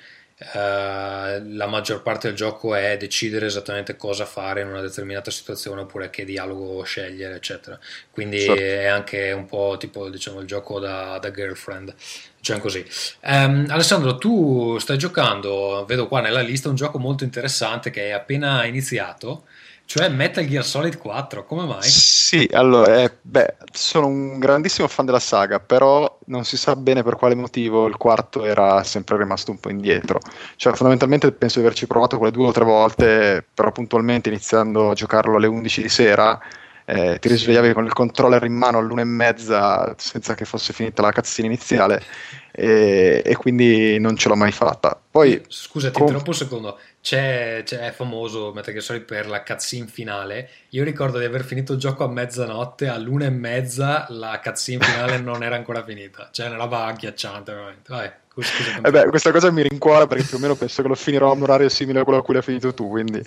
eh, la maggior parte del gioco è decidere esattamente cosa fare in una determinata situazione oppure che dialogo scegliere, eccetera. Quindi Certo. è anche un po' tipo diciamo il gioco da, da girlfriend. Diciamo così. Ehm, Alessandro, tu stai giocando, vedo qua nella lista un gioco molto interessante che hai appena iniziato, cioè Metal Gear Solid 4. Come mai? Sì, allora, eh, beh, sono un grandissimo fan della saga, però non si sa bene per quale motivo il quarto era sempre rimasto un po' indietro. Cioè, fondamentalmente penso di averci provato quelle due o tre volte, però puntualmente iniziando a giocarlo alle 11 di sera, eh, ti risvegliavi con il controller in mano all'una e mezza senza che fosse finita la cazzina iniziale e, e quindi non ce l'ho mai fatta. Poi, Scusa, ti interrompo un secondo. C'è, c'è- è famoso Metal Gear Solid per la cutscene finale. Io ricordo di aver finito il gioco a mezzanotte, all'una e mezza la cutscene finale non era ancora finita. Cioè, una roba agghiacciante, veramente. Scusa, Eh beh, questa cosa mi rincuora perché più o meno penso che lo finirò a un orario simile a quello a cui l'hai finito tu. Quindi,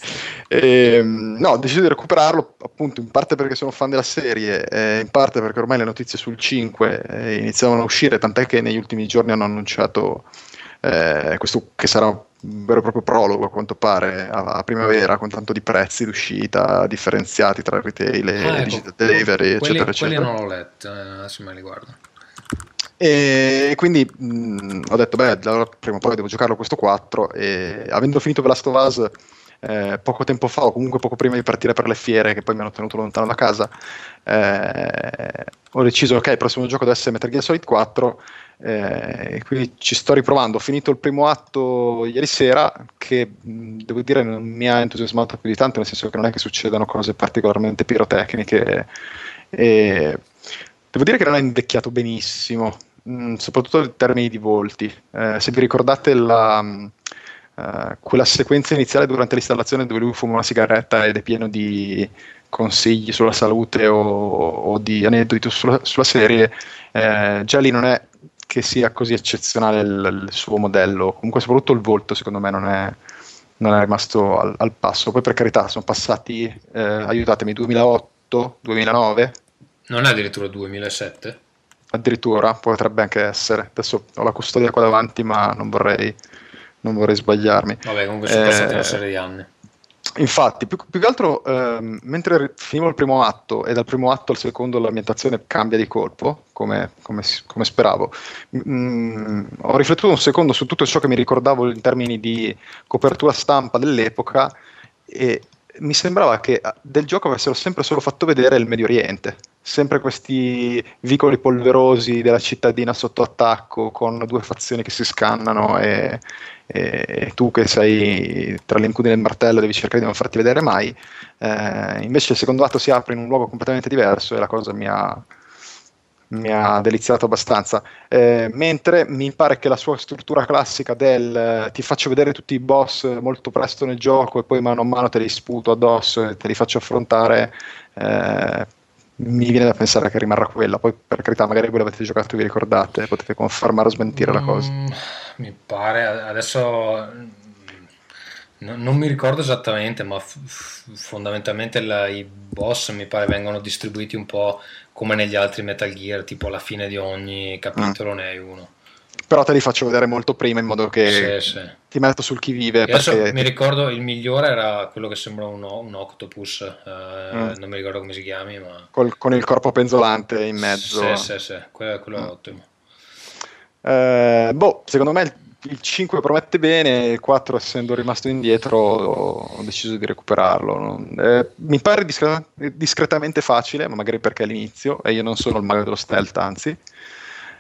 Ehm, no, ho deciso di recuperarlo appunto in parte perché sono fan della serie, e in parte perché ormai le notizie sul 5 eh, iniziavano a uscire, tant'è che negli ultimi giorni hanno annunciato eh, questo che sarà un vero e proprio prologo a quanto pare a, a primavera con tanto di prezzi d'uscita differenziati tra retail e Ah, ecco, digital delivery, quelli, eccetera, quelli eccetera. non l'ho letto, eh, adesso me li guardo. E quindi mh, ho detto, beh, allora prima o poi devo giocarlo questo 4 e avendo finito The Last of Us eh, poco tempo fa o comunque poco prima di partire per le fiere che poi mi hanno tenuto lontano da casa, eh, ho deciso, ok, il prossimo gioco deve essere Metal Gear Solid 4 eh, quindi ci sto riprovando. Ho finito il primo atto ieri sera che devo dire non mi ha entusiasmato più di tanto, nel senso che non è che succedano cose particolarmente pirotecniche e devo dire che non è invecchiato benissimo, mh, soprattutto in termini di volti. Eh, se vi ricordate la, mh, eh, quella sequenza iniziale durante l'installazione dove lui fuma una sigaretta ed è pieno di consigli sulla salute o, o di aneddoti sulla, sulla serie, eh, già lì non è che sia così eccezionale il, il suo modello, comunque soprattutto il volto secondo me non è, non è rimasto al, al passo. Poi per carità sono passati, eh, aiutatemi, 2008, 2009, Non è addirittura 2007? addirittura potrebbe anche essere. Adesso ho la custodia qua davanti, ma non vorrei, non vorrei sbagliarmi. Vabbè, comunque sono Eh, passati una serie di anni. Infatti, più, più che altro, ehm, mentre finivo il primo atto e dal primo atto al secondo l'ambientazione cambia di colpo, come, come come speravo, mm, ho riflettuto un secondo su tutto ciò che mi ricordavo in termini di copertura stampa dell'epoca e mi sembrava che ah, del gioco avessero sempre solo fatto vedere il Medio Oriente, sempre questi vicoli polverosi della cittadina sotto attacco con due fazioni che si scannano e, e tu che sei tra le incudini del martello devi cercare di non farti vedere mai. Eh, invece il secondo atto si apre in un luogo completamente diverso e la cosa mi ha, mi ha deliziato abbastanza. Eh, mentre mi pare che la sua struttura classica del eh, ti faccio vedere tutti i boss molto presto nel gioco e poi mano a mano te li sputo addosso e te li faccio affrontare. eh, mi viene da pensare che rimarrà quella. Poi, per carità, magari voi l'avete giocato vi ricordate, potete confermare o smentire la cosa. Mm, mi pare, adesso mm, no- non mi ricordo esattamente, ma f- f- fondamentalmente la- i boss mi pare vengono distribuiti un po' come negli altri Metal Gear, tipo alla fine di ogni capitolo Mm. ne hai uno. Però te li faccio vedere molto prima in modo che Sì, sì. Ti metto sul chi vive. Adesso Perché mi ricordo il migliore era quello che sembra un, un octopus, eh, Mm. non mi ricordo come si chiami, ma... col- con il corpo penzolante in mezzo. Sì, sì, sì, quello, quello è Mm. ottimo. Eh, boh, secondo me il, il 5 promette bene, il 4 essendo rimasto indietro ho deciso di recuperarlo. eh, mi pare discre- discretamente facile, ma magari perché è all'inizio e io non sono il mago dello stealth, anzi.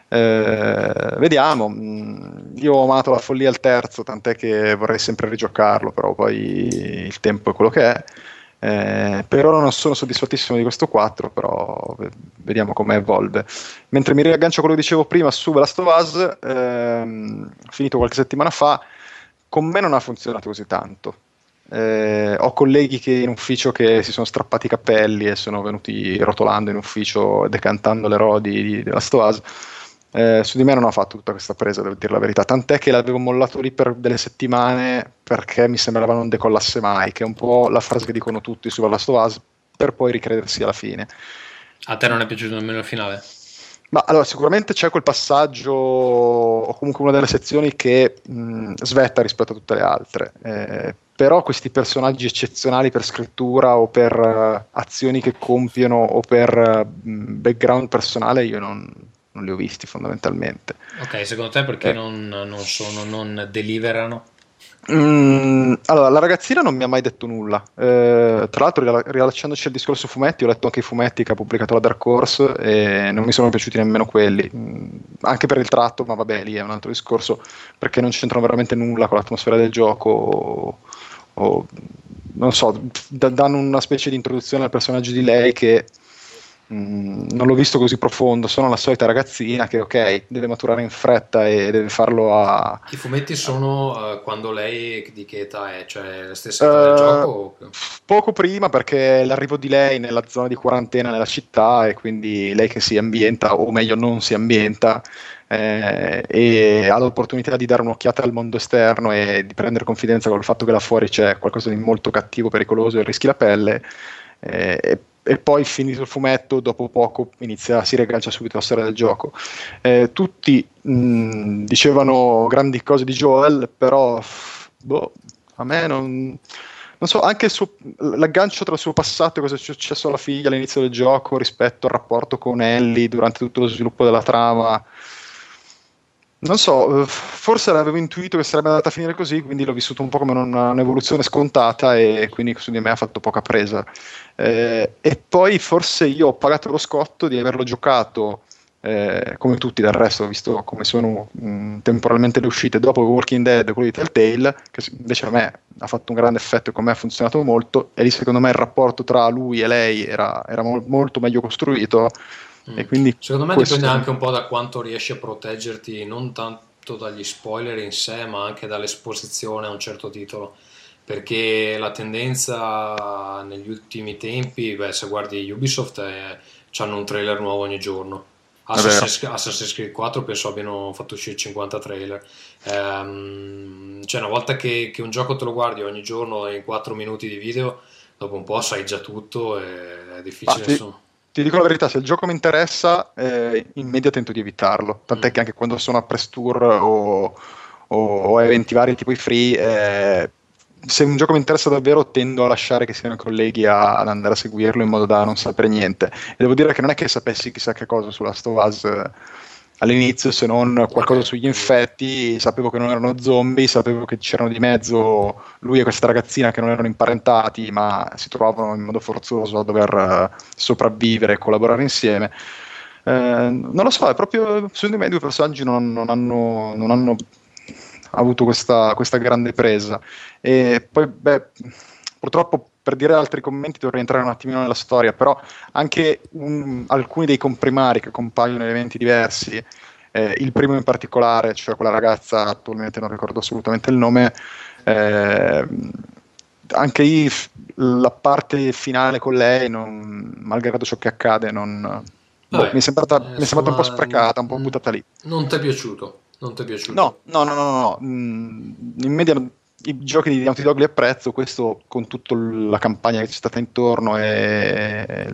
Eh, vediamo, Mm, io ho amato la follia al terzo, tant'è che vorrei sempre rigiocarlo, però poi il tempo è quello che è. Eh, per ora non sono soddisfattissimo di questo 4, però ve- vediamo come evolve. Mentre mi riaggancio a quello che dicevo prima su Last of Us, ehm, finito qualche settimana fa, con me non ha funzionato così tanto. Eh, ho colleghi che in ufficio che si sono strappati i capelli e sono venuti rotolando in ufficio decantando le rodi di The Last of Us. Eh, su di me non ha fatto tutta questa presa, devo dire la verità. Tant'è che l'avevo mollato lì per delle settimane perché mi sembrava non decollasse mai, che è un po' la frase che dicono tutti su Last of Us, per poi ricredersi alla fine. A te non è piaciuto nemmeno il finale? Ma allora, sicuramente c'è quel passaggio, o comunque una delle sezioni che mh, svetta rispetto a tutte le altre. Eh, però questi personaggi eccezionali per scrittura o per eh, azioni che compiono o per mh, background personale io non, non li ho visti fondamentalmente. Ok, secondo te perché Eh. non, non sono, non deliverano? Mm, allora, la ragazzina non mi ha mai detto nulla. Eh, tra l'altro, rila- riallacciandoci al discorso fumetti, ho letto anche i fumetti che ha pubblicato la Dark Horse e non mi sono piaciuti nemmeno quelli. Mm, anche per il tratto, ma vabbè, lì è un altro discorso perché non c'entrano veramente nulla con l'atmosfera del gioco. O, o- non so, d- danno una specie di introduzione al personaggio di lei che. Mm, non l'ho visto così profondo, sono la solita ragazzina che ok, deve maturare in fretta e deve farlo a, I fumetti sono eh, quando lei di che età è? Cioè la stessa età del Eh, gioco? Poco prima perché l'arrivo di lei nella zona di quarantena nella città e quindi lei che si ambienta, o meglio non si ambienta, eh, e ha l'opportunità di dare un'occhiata al mondo esterno e di prendere confidenza con il fatto che là fuori c'è qualcosa di molto cattivo, pericoloso e rischi la pelle. Eh, e, poi finito il fumetto, dopo poco inizia, si riaggancia subito alla storia del gioco. Eh, tutti mh, dicevano grandi cose di Joel, però boh, a me non non so, anche suo, l'aggancio tra il suo passato e cosa è successo alla figlia all'inizio del gioco rispetto al rapporto con Ellie durante tutto lo sviluppo della trama. Non so, eh, forse l'avevo intuito che sarebbe andata a finire così, quindi l'ho vissuto un po' come una, un'evoluzione scontata e quindi su di me ha fatto poca presa. Eh, e poi forse io ho pagato lo scotto di averlo giocato eh, come tutti del resto, visto come sono mh, mm, temporalmente le uscite dopo Walking Dead, quello di Telltale, che invece a me ha fatto un grande effetto e con me ha funzionato molto, e lì secondo me il rapporto tra lui e lei era, era mo- molto meglio costruito. Mm. E quindi secondo me questo... dipende anche un po' da quanto riesci a proteggerti, non tanto dagli spoiler in sé, ma anche dall'esposizione a un certo titolo perché la tendenza negli ultimi tempi, beh, se guardi Ubisoft, è, hanno un trailer nuovo ogni giorno Assassin's, Assassin's, Creed 4 penso abbiano fatto uscire 50 trailer. Ehm, cioè, una volta che, che, un gioco te lo guardi ogni giorno in 4 minuti di video, dopo un po' sai già tutto e è difficile. Ah, ti, dico la verità: se il gioco mi interessa, eh, in media tento di evitarlo. Tant'è mm. che anche quando sono a press tour o, o, o eventi vari tipo i free. Eh, se un gioco mi interessa davvero tendo a lasciare che siano i colleghi a, ad andare a seguirlo in modo da non sapere niente e devo dire che non è che sapessi chissà che cosa sulla Stovaz eh, all'inizio se non qualcosa sugli infetti sapevo che non erano zombie sapevo che c'erano di mezzo lui e questa ragazzina che non erano imparentati ma si trovavano in modo forzoso a dover uh, sopravvivere e collaborare insieme eh, non lo so, è proprio secondo me i due personaggi non, non hanno, non hanno avuto questa, questa grande presa. E poi, beh, purtroppo per dire altri commenti dovrei entrare un attimino nella storia, però anche un, alcuni dei comprimari che compaiono in eventi diversi, eh, il primo in particolare, cioè quella ragazza, attualmente non ricordo assolutamente il nome, eh, anche lì la parte finale con lei, non, malgrado ciò che accade, non, boh, mi è sembrata, eh, mi è sembrata un po' sprecata, un po' buttata lì. Non ti è piaciuto? Non ti è piaciuto? No, no, no, no, no. Mm, in media i giochi di Naughty Dog li apprezzo, questo con tutta la campagna che c'è stata intorno e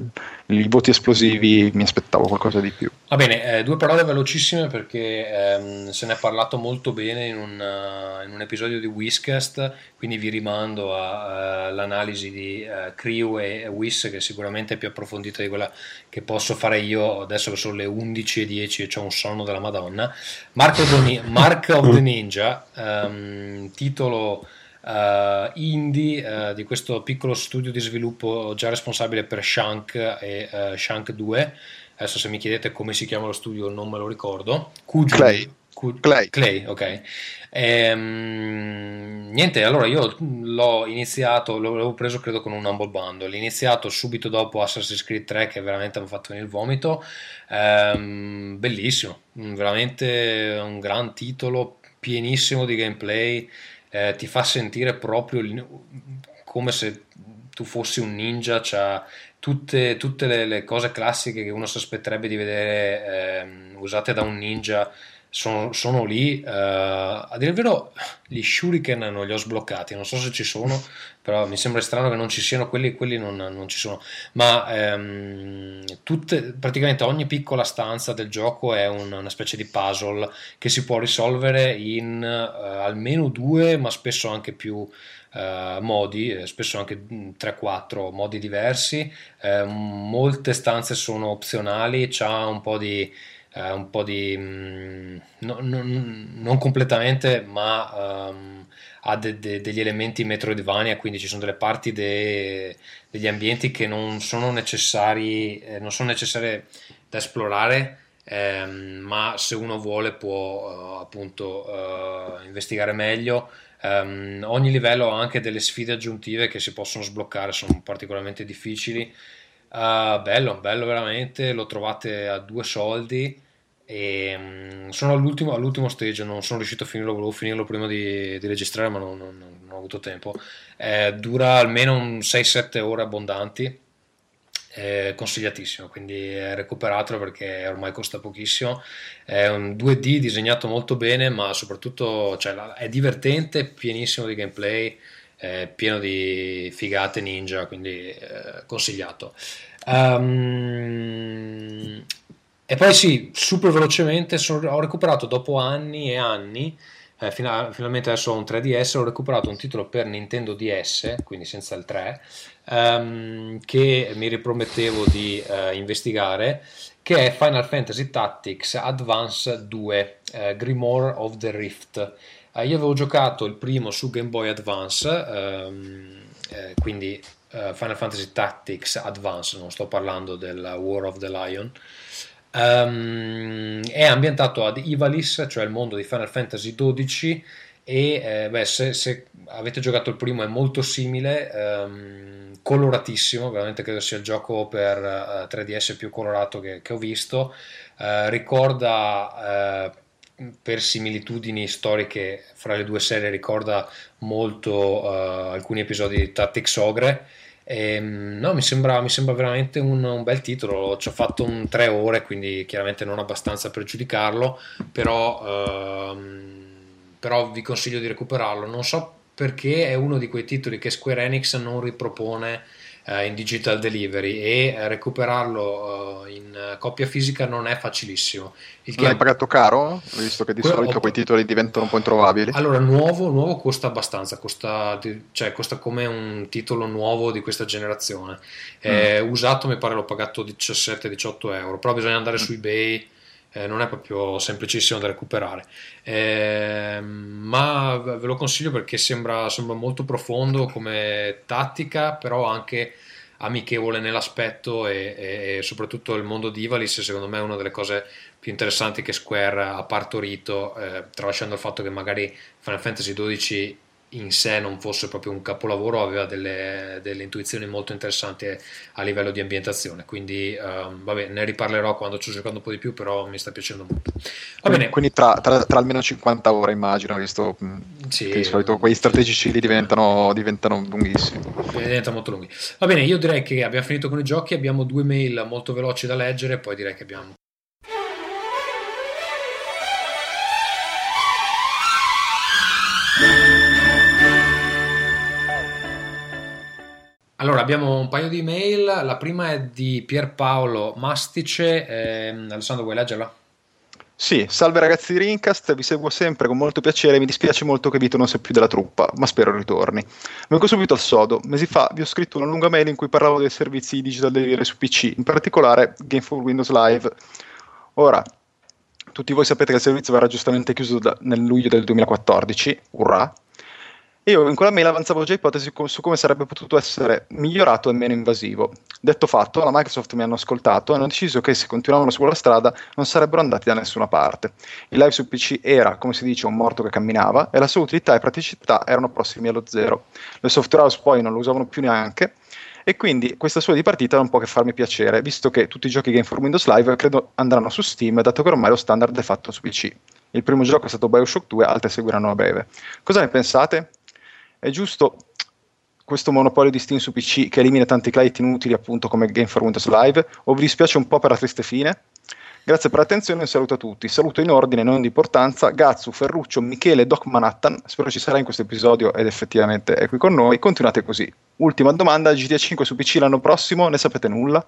i voti esplosivi mi aspettavo qualcosa di più. Va bene, eh, due parole velocissime perché ehm, se ne è parlato molto bene in un, uh, in un episodio di Whiskast, quindi vi rimando all'analisi uh, di uh, Crew e Whis che sicuramente è più approfondita di quella che posso fare io adesso che sono le 11.10 e ho un sonno della Madonna. Mark of the, Mark of the Ninja, um, titolo uh, indie uh, di questo piccolo studio di sviluppo già responsabile per Shank e uh, Shank 2. Adesso se mi chiedete come si chiama lo studio non me lo ricordo. Kuju, Clay. Clay. Clay, ok. Ehm, niente, allora io l'ho iniziato, l'avevo preso credo con un Humble Bundle, l'ho iniziato subito dopo Assassin's Creed 3 che veramente mi ha fatto venire il vomito, ehm, bellissimo, veramente un gran titolo, pienissimo di gameplay, eh, ti fa sentire proprio come se tu fossi un ninja, cioè tutte, tutte le, le, cose classiche che uno si aspetterebbe di vedere eh, usate da un ninja sono, sono lì. Uh, a dire il vero, gli shuriken non li ho sbloccati, non so se ci sono, però mi sembra strano che non ci siano quelli, quelli non, non ci sono. Ma um, tutte, praticamente ogni piccola stanza del gioco è un, una specie di puzzle che si può risolvere in uh, almeno due, ma spesso anche più. Uh, modi, spesso anche 3-4 modi diversi. Molte stanze sono opzionali, c'ha un po' di eh, un po' di... Mh, mm, no, no, non completamente, ma um, ha de, de, degli elementi Metroidvania, quindi ci sono delle parti de, degli ambienti che non sono necessari, eh, non sono necessarie da esplorare, ehm, ma se uno vuole può uh, appunto uh, investigare meglio. Um, ogni livello ha anche delle sfide aggiuntive che si possono sbloccare, sono particolarmente difficili. Uh, bello, bello veramente, lo trovate a due soldi e um, sono all'ultimo, all'ultimo, stage, non sono riuscito a finirlo, volevo finirlo prima di, di registrare ma non, non, non, ho avuto tempo. Eh, dura almeno 6-7 ore abbondanti è consigliatissimo, quindi recuperatelo perché ormai costa pochissimo. È un 2D disegnato molto bene, ma soprattutto cioè, è divertente, pienissimo di gameplay, pieno di figate ninja, quindi eh, consigliato. Um, e poi sì, super velocemente sono, ho recuperato dopo anni e anni. Eh, fina, finalmente adesso ho un 3DS. Ho recuperato un titolo per Nintendo DS, quindi senza il 3, um, che mi ripromettevo di uh, investigare, che è Final Fantasy Tactics Advance 2 uh, eh, Grimoire of the Rift. Uh, io avevo giocato il primo su Game Boy Advance, um, eh, quindi Final Fantasy Tactics Advance, non sto parlando del War of the Lion. Um, è ambientato ad Ivalice, cioè il mondo di Final Fantasy XII e eh, beh, se, se, avete giocato il primo è molto simile, um, coloratissimo, veramente credo sia il gioco per uh, eh, 3DS più colorato che, che ho visto, uh, ricorda per similitudini storiche fra le due serie, ricorda molto alcuni episodi di Tactics Ogre. E, ehm, no, mi sembra, mi sembra veramente un, un, bel titolo. Ci ho fatto un tre ore, quindi chiaramente non abbastanza per giudicarlo, però... Ehm, però vi consiglio di recuperarlo. Non so perché è uno di quei titoli che Square Enix non ripropone eh, in digital delivery e recuperarlo eh, in coppia fisica non è facilissimo. Il L'hai pagato caro? Visto che di Quello solito ho... quei titoli diventano un po' introvabili. Allora, nuovo, nuovo costa abbastanza, costa, cioè, costa, come un titolo nuovo di questa generazione. Eh, mm. Usato mi pare l'ho pagato 17-18 euro, però bisogna andare mm. su eBay eh, non è proprio semplicissimo da recuperare. Eh, ma ve lo consiglio perché sembra, sembra, molto profondo come tattica, però anche amichevole nell'aspetto e, e, soprattutto il mondo di Ivalice secondo me è una delle cose più interessanti che Square ha partorito, eh, tralasciando il fatto che magari Final Fantasy XII in sé non fosse proprio un capolavoro, aveva delle, delle intuizioni molto interessanti a livello di ambientazione. Quindi, um, vabbè, ne riparlerò quando ci ho giocato un po' di più, però mi sta piacendo molto. Va quindi, quindi tra, tra, tra, almeno 50 ore, immagino, visto mm, sì, che di solito quei strategici lì diventano, diventano lunghissimi. Diventano molto lunghi. Va bene, io direi che abbiamo finito con i giochi, abbiamo due mail molto veloci da leggere, poi direi che abbiamo Allora, abbiamo un paio di email. La prima è di Pierpaolo Mastice. Eh, Alessandro, vuoi leggerla? Sì, salve ragazzi di Rincast, vi seguo sempre con molto piacere, mi dispiace molto che Vito non sia più della truppa, ma spero ritorni. Vengo subito al sodo, mesi fa vi ho scritto una lunga mail in cui parlavo dei servizi di digital delivery su PC, in particolare Game for Windows Live. Ora, tutti voi sapete che il servizio verrà giustamente chiuso da, nel luglio del 2014, urrà, io in quella mail avanzavo già ipotesi su come sarebbe potuto essere migliorato e meno invasivo. Detto fatto, la Microsoft mi hanno ascoltato e hanno deciso che se continuavano su quella strada non sarebbero andati da nessuna parte. Il live su PC era, come si dice, un morto che camminava e la sua utilità e praticità erano prossimi allo zero. Le software house poi non lo usavano più neanche e quindi questa sua dipartita non può che farmi piacere, visto che tutti i giochi Game for Windows Live credo andranno su Steam, dato che ormai lo standard è fatto su PC. Il primo gioco è stato Bioshock 2, altre seguiranno a breve. Cosa ne pensate? È giusto questo monopolio di Steam su PC che elimina tanti client inutili appunto come Game for Windows Live o vi dispiace un po' per la triste fine? Grazie per l'attenzione e un saluto a tutti. Saluto in ordine, non di importanza, Gazzu, Ferruccio, Michele, Doc Manhattan. Spero ci sarà in questo episodio ed effettivamente è qui con noi. Continuate così. Ultima domanda, GTA 5 su PC l'anno prossimo, ne sapete nulla?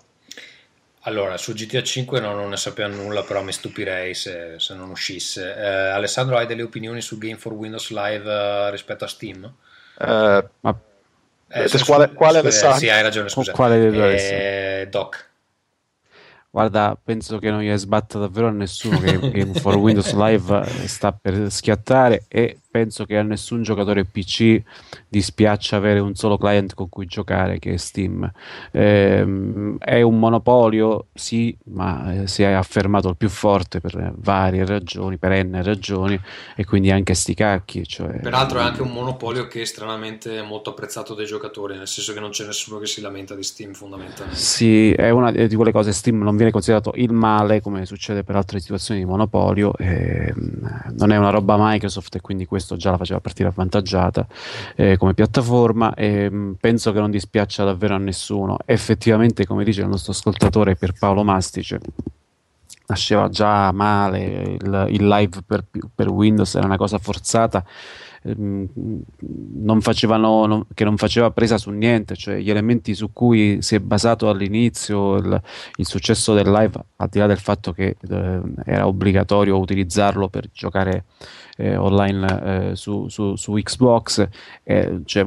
Allora, su GTA 5 no, non ne sappiamo nulla, però mi stupirei se, se non uscisse. Eh, Alessandro, hai delle opinioni su Game for Windows Live uh, rispetto a Steam? Eh, ma eh, su, quale, quale Alessandro? Sì, hai ragione, scusa. Quale eh, Doc. Guarda, penso che non gli sbatta davvero a nessuno che Game for Windows Live sta per schiattare e penso che a nessun giocatore PC dispiaccia avere un solo client con cui giocare che è Steam. Ehm, è un monopolio, sì, ma eh, si è affermato il più forte per varie ragioni, per n ragioni, e quindi anche sti cacchi. Cioè, Peraltro è anche un monopolio che è stranamente molto apprezzato dai giocatori, nel senso che non c'è nessuno che si lamenta di Steam fondamentalmente. Sì, è una di quelle cose, Steam non viene considerato il male come succede per altre situazioni di monopolio, ehm, non è una roba Microsoft e quindi questo questo già la faceva partire avvantaggiata eh, come piattaforma e mh, mm, penso che non dispiaccia davvero a nessuno. Effettivamente, come dice il nostro ascoltatore Pierpaolo Mastice, nasceva già male, il, il live per, per Windows era una cosa forzata Ehm, non facevano, non, che non faceva presa su niente, cioè gli elementi su cui si è basato all'inizio il, il successo del live, al di là del fatto che eh, era obbligatorio utilizzarlo per giocare eh, online eh, su, su, su, Xbox, eh, cioè,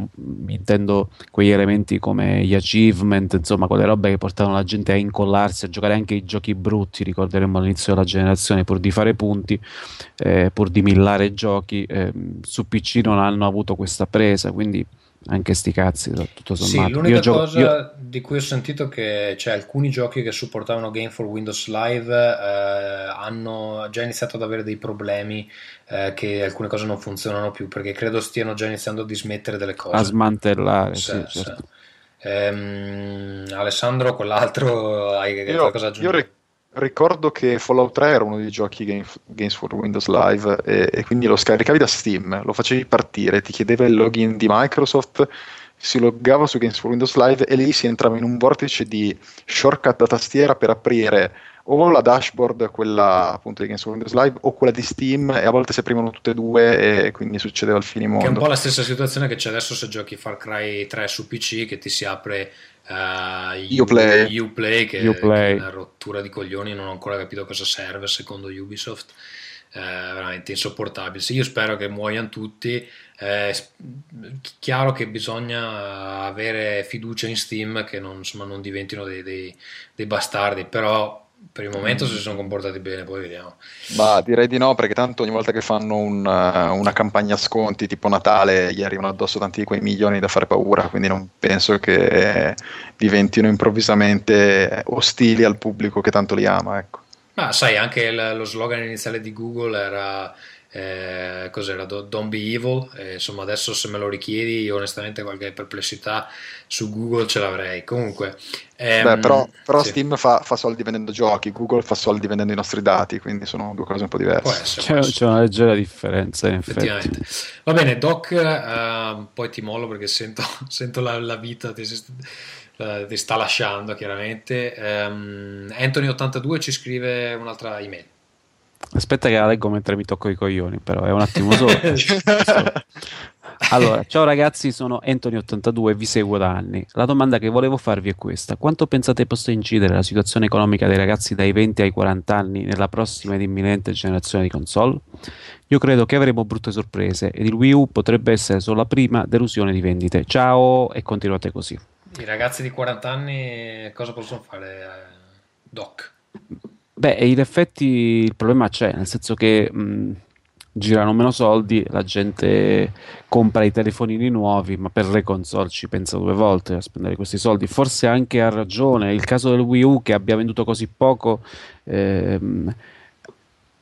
intendo quegli elementi come gli achievement, insomma, quelle robe che portavano la gente a incollarsi, a giocare anche i giochi brutti, ricorderemo all'inizio della generazione, pur di fare punti, eh, pur di millare giochi, ehm, su PC non hanno avuto questa presa, quindi anche sti cazzi tutto sommato. Sì, l'unica io cosa io... di cui ho sentito che c'è alcuni giochi che supportavano Game for Windows Live eh, hanno già iniziato ad avere dei problemi eh, che alcune cose non funzionano più perché credo stiano già iniziando a dismettere delle cose a smantellare sì, sì, certo. ehm, Alessandro quell'altro hai io, qualcosa aggiungere? Io ricordo che Fallout 3 era uno dei giochi game, Games for Windows Live e, e, quindi lo scaricavi da Steam, lo facevi partire, ti chiedeva il login di Microsoft, si loggava su Games for Windows Live e lì si entrava in un vortice di shortcut da tastiera per aprire o la dashboard, quella appunto di Games for Windows Live, o quella di Steam, e a volte si aprivano tutte e due e quindi succedeva il finimondo. Che è un po' la stessa situazione che c'è adesso se giochi Far Cry 3 su PC, che ti si apre uh, Uplay. Uplay, che, Uplay. che è una rottura di coglioni, non ho ancora capito cosa serve secondo Ubisoft. Eh, veramente insopportabile. Sì, io spero che muoiano tutti. Eh, chiaro che bisogna avere fiducia in Steam che non, insomma, non diventino dei, dei, dei bastardi, però per il momento si sono comportati bene, poi vediamo. Ma direi di no, perché tanto ogni volta che fanno un, uh, una campagna sconti tipo Natale gli arrivano addosso tanti di quei milioni da fare paura, quindi non penso che diventino improvvisamente ostili al pubblico che tanto li ama. Ecco. Ma sai, anche il, lo slogan iniziale di Google era eh, cos'era? Don't Be Evil. Eh, insomma adesso se me lo richiedi io onestamente qualche perplessità su Google ce l'avrei. Comunque ehm, Beh, però, però sì. Steam fa, fa, soldi vendendo giochi Google fa soldi vendendo i nostri dati quindi sono due cose un po' diverse. Essere, c'è, c'è, una leggera differenza in effetti. Va bene Doc uh, poi ti mollo perché sento, sento la, la, vita ti, ti, sta lasciando chiaramente um, Anthony82 ci scrive un'altra email Aspetta che la leggo mentre mi tocco i coglioni, però è un attimo solo. allora, ciao ragazzi, sono Anthony82 e vi seguo da anni. La domanda che volevo farvi è questa: quanto pensate possa incidere la situazione economica dei ragazzi dai 20 ai 40 anni nella prossima ed imminente generazione di console? Io credo che avremo brutte sorprese ed il Wii U potrebbe essere solo la prima delusione di vendite. Ciao e continuate così. I ragazzi di 40 anni cosa possono fare, eh, Doc? Beh, in effetti il problema c'è, nel senso che mh, girano meno soldi, la gente compra i telefonini nuovi, ma per le console ci pensa due volte a spendere questi soldi. Forse anche ha ragione, il caso del Wii U che abbia venduto così poco ehm,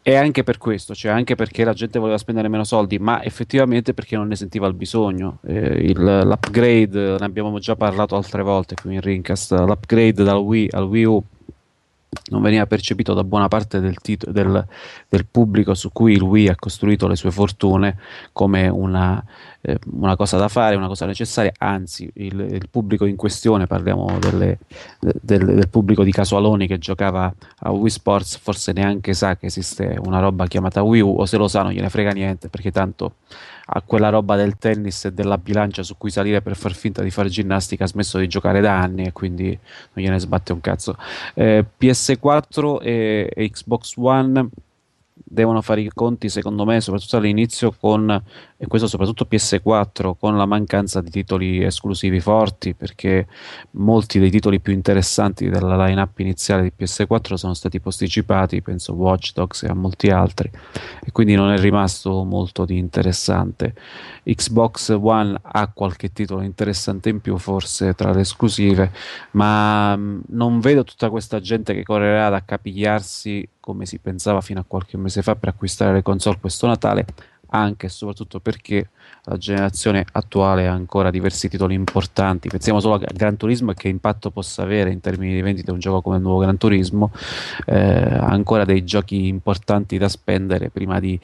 è anche per questo, cioè anche perché la gente voleva spendere meno soldi, ma effettivamente perché non ne sentiva il bisogno. Eh, il, l'upgrade, ne abbiamo già parlato altre volte qui in Rincast, l'upgrade dal Wii al Wii U non veniva percepito da buona parte del, tito- del, del, pubblico su cui il Wii ha costruito le sue fortune come una, eh, una cosa da fare, una cosa necessaria, anzi il, il pubblico in questione, parliamo delle, del, del, pubblico di casualoni che giocava a Wii Sports, forse neanche sa che esiste una roba chiamata Wii U o se lo sa non gliene frega niente perché tanto a quella roba del tennis e della bilancia su cui salire per far finta di fare ginnastica ha smesso di giocare da anni e quindi non gliene sbatte un cazzo. Eh, PS4 e, e Xbox One devono fare i conti, secondo me, soprattutto all'inizio con, e questo soprattutto PS4, con la mancanza di titoli esclusivi forti, perché molti dei titoli più interessanti della line-up iniziale di PS4 sono stati posticipati, penso Watch Dogs e a molti altri, e quindi non è rimasto molto di interessante. Xbox One ha qualche titolo interessante in più, forse tra le esclusive, ma mm, non vedo tutta questa gente che correrà ad accapigliarsi come si pensava fino a qualche mese fa per acquistare le console questo Natale, anche e soprattutto perché la generazione attuale ha ancora diversi titoli importanti. Pensiamo solo a Gran Turismo e che impatto possa avere in termini di vendita un gioco come il nuovo Gran Turismo, eh, ancora dei giochi importanti da spendere prima di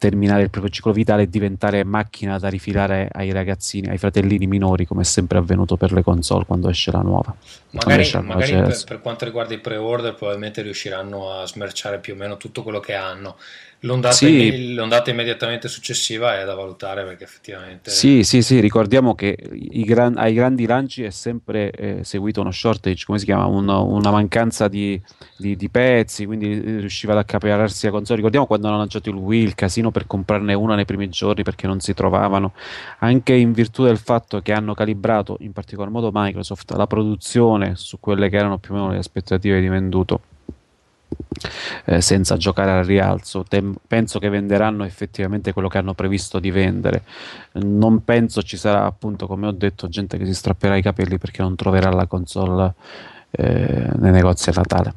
terminare il proprio ciclo vitale e diventare macchina da rifilare ai ragazzini, ai fratellini minori, come è sempre avvenuto per le console quando esce la nuova. Magari, magari per, per, quanto riguarda i pre-order, probabilmente riusciranno a smerciare più o meno tutto quello che hanno. L'ondata, sì. l'ondata, immediatamente successiva è da valutare perché effettivamente. Sì, sì, sì, ricordiamo che gran, ai grandi lanci è sempre eh, seguito uno shortage, come si chiama? Un, una mancanza di, di, di, pezzi, quindi riusciva ad accaparrarsi la console. Ricordiamo quando hanno lanciato il Wii, il casino per comprarne una nei primi giorni perché non si trovavano, anche in virtù del fatto che hanno calibrato, in particolar modo Microsoft, la produzione su quelle che erano più o meno le aspettative di venduto eh, senza giocare al rialzo. Tem- penso che venderanno effettivamente quello che hanno previsto di vendere. Non penso ci sarà, appunto, come ho detto, gente che si strapperà i capelli perché non troverà la console eh, nei negozi a Natale.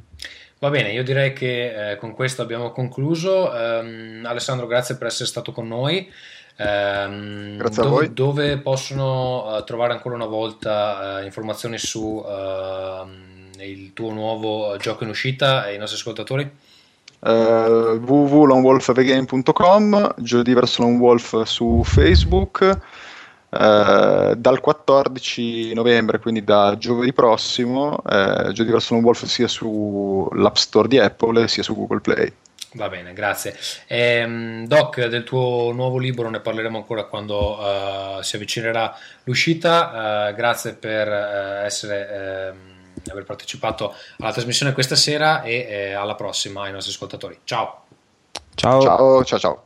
Va bene, io direi che eh, con questo abbiamo concluso. Um, Alessandro, grazie per essere stato con noi. Um, grazie a voi. Dove possono uh, trovare ancora una volta uh, informazioni su uh, il tuo nuovo gioco in uscita e i nostri ascoltatori? Uh, www.lonewolfthegame.com Giovedì verso Lone Wolf su Facebook uh, dal 14 novembre quindi da giovedì prossimo uh, Giovedì verso Lone Wolf sia sull'App Store di Apple sia su Google Play Va bene, grazie. Eh, Doc, del tuo nuovo libro ne parleremo ancora quando uh, si avvicinerà l'uscita. Uh, grazie per uh, essere ehm, aver partecipato alla trasmissione questa sera e alla prossima ai nostri ascoltatori. Ciao. Ciao. Ciao, ciao, ciao.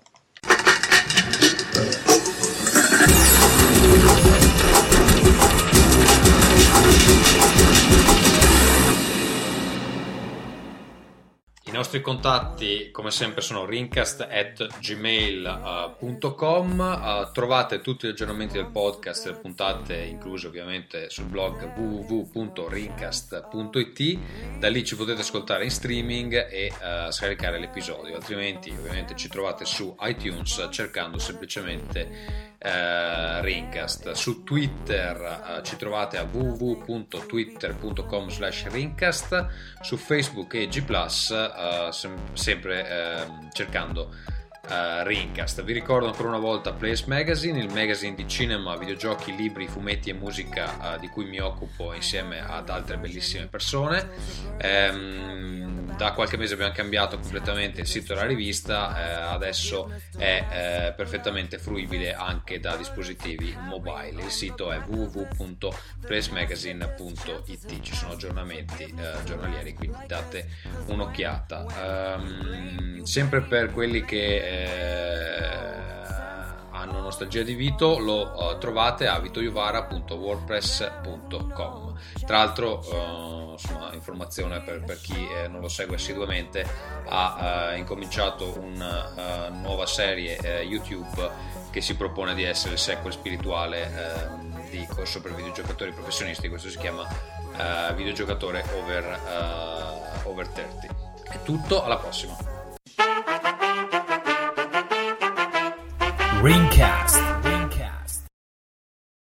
Nostri contatti, come sempre, sono rincast.gmail.com. Uh, trovate tutti gli aggiornamenti del podcast, le puntate incluse ovviamente sul blog www.rincast.it. Da lì ci potete ascoltare in streaming e uh, scaricare l'episodio. Altrimenti, ovviamente, ci trovate su iTunes cercando semplicemente eh, Rincast. Su Twitter eh, ci trovate a www.twitter.com slash Rincast, su Facebook e G+, eh, sem- sempre ehm, cercando uh, Rincast. Vi ricordo ancora una volta Place Magazine, il magazine di cinema, videogiochi, libri, fumetti e musica uh, di cui mi occupo insieme ad altre bellissime persone. Um, da qualche mese abbiamo cambiato completamente il sito della rivista, uh, adesso è perfettamente fruibile anche da dispositivi mobile. Il sito è www.placemagazine.it, ci sono aggiornamenti giornalieri, quindi date un'occhiata. Um, sempre per quelli che hanno nostalgia di Vito lo uh, trovate a vitoiovara.wordpress.com tra l'altro uh, insomma, informazione per, per chi eh, non lo segue assiduamente ha uh, incominciato una nuova serie YouTube che si propone di essere il sequel spirituale di corso per videogiocatori professionisti. Questo si chiama videogiocatore over, over 30 è tutto alla prossima Ringcast.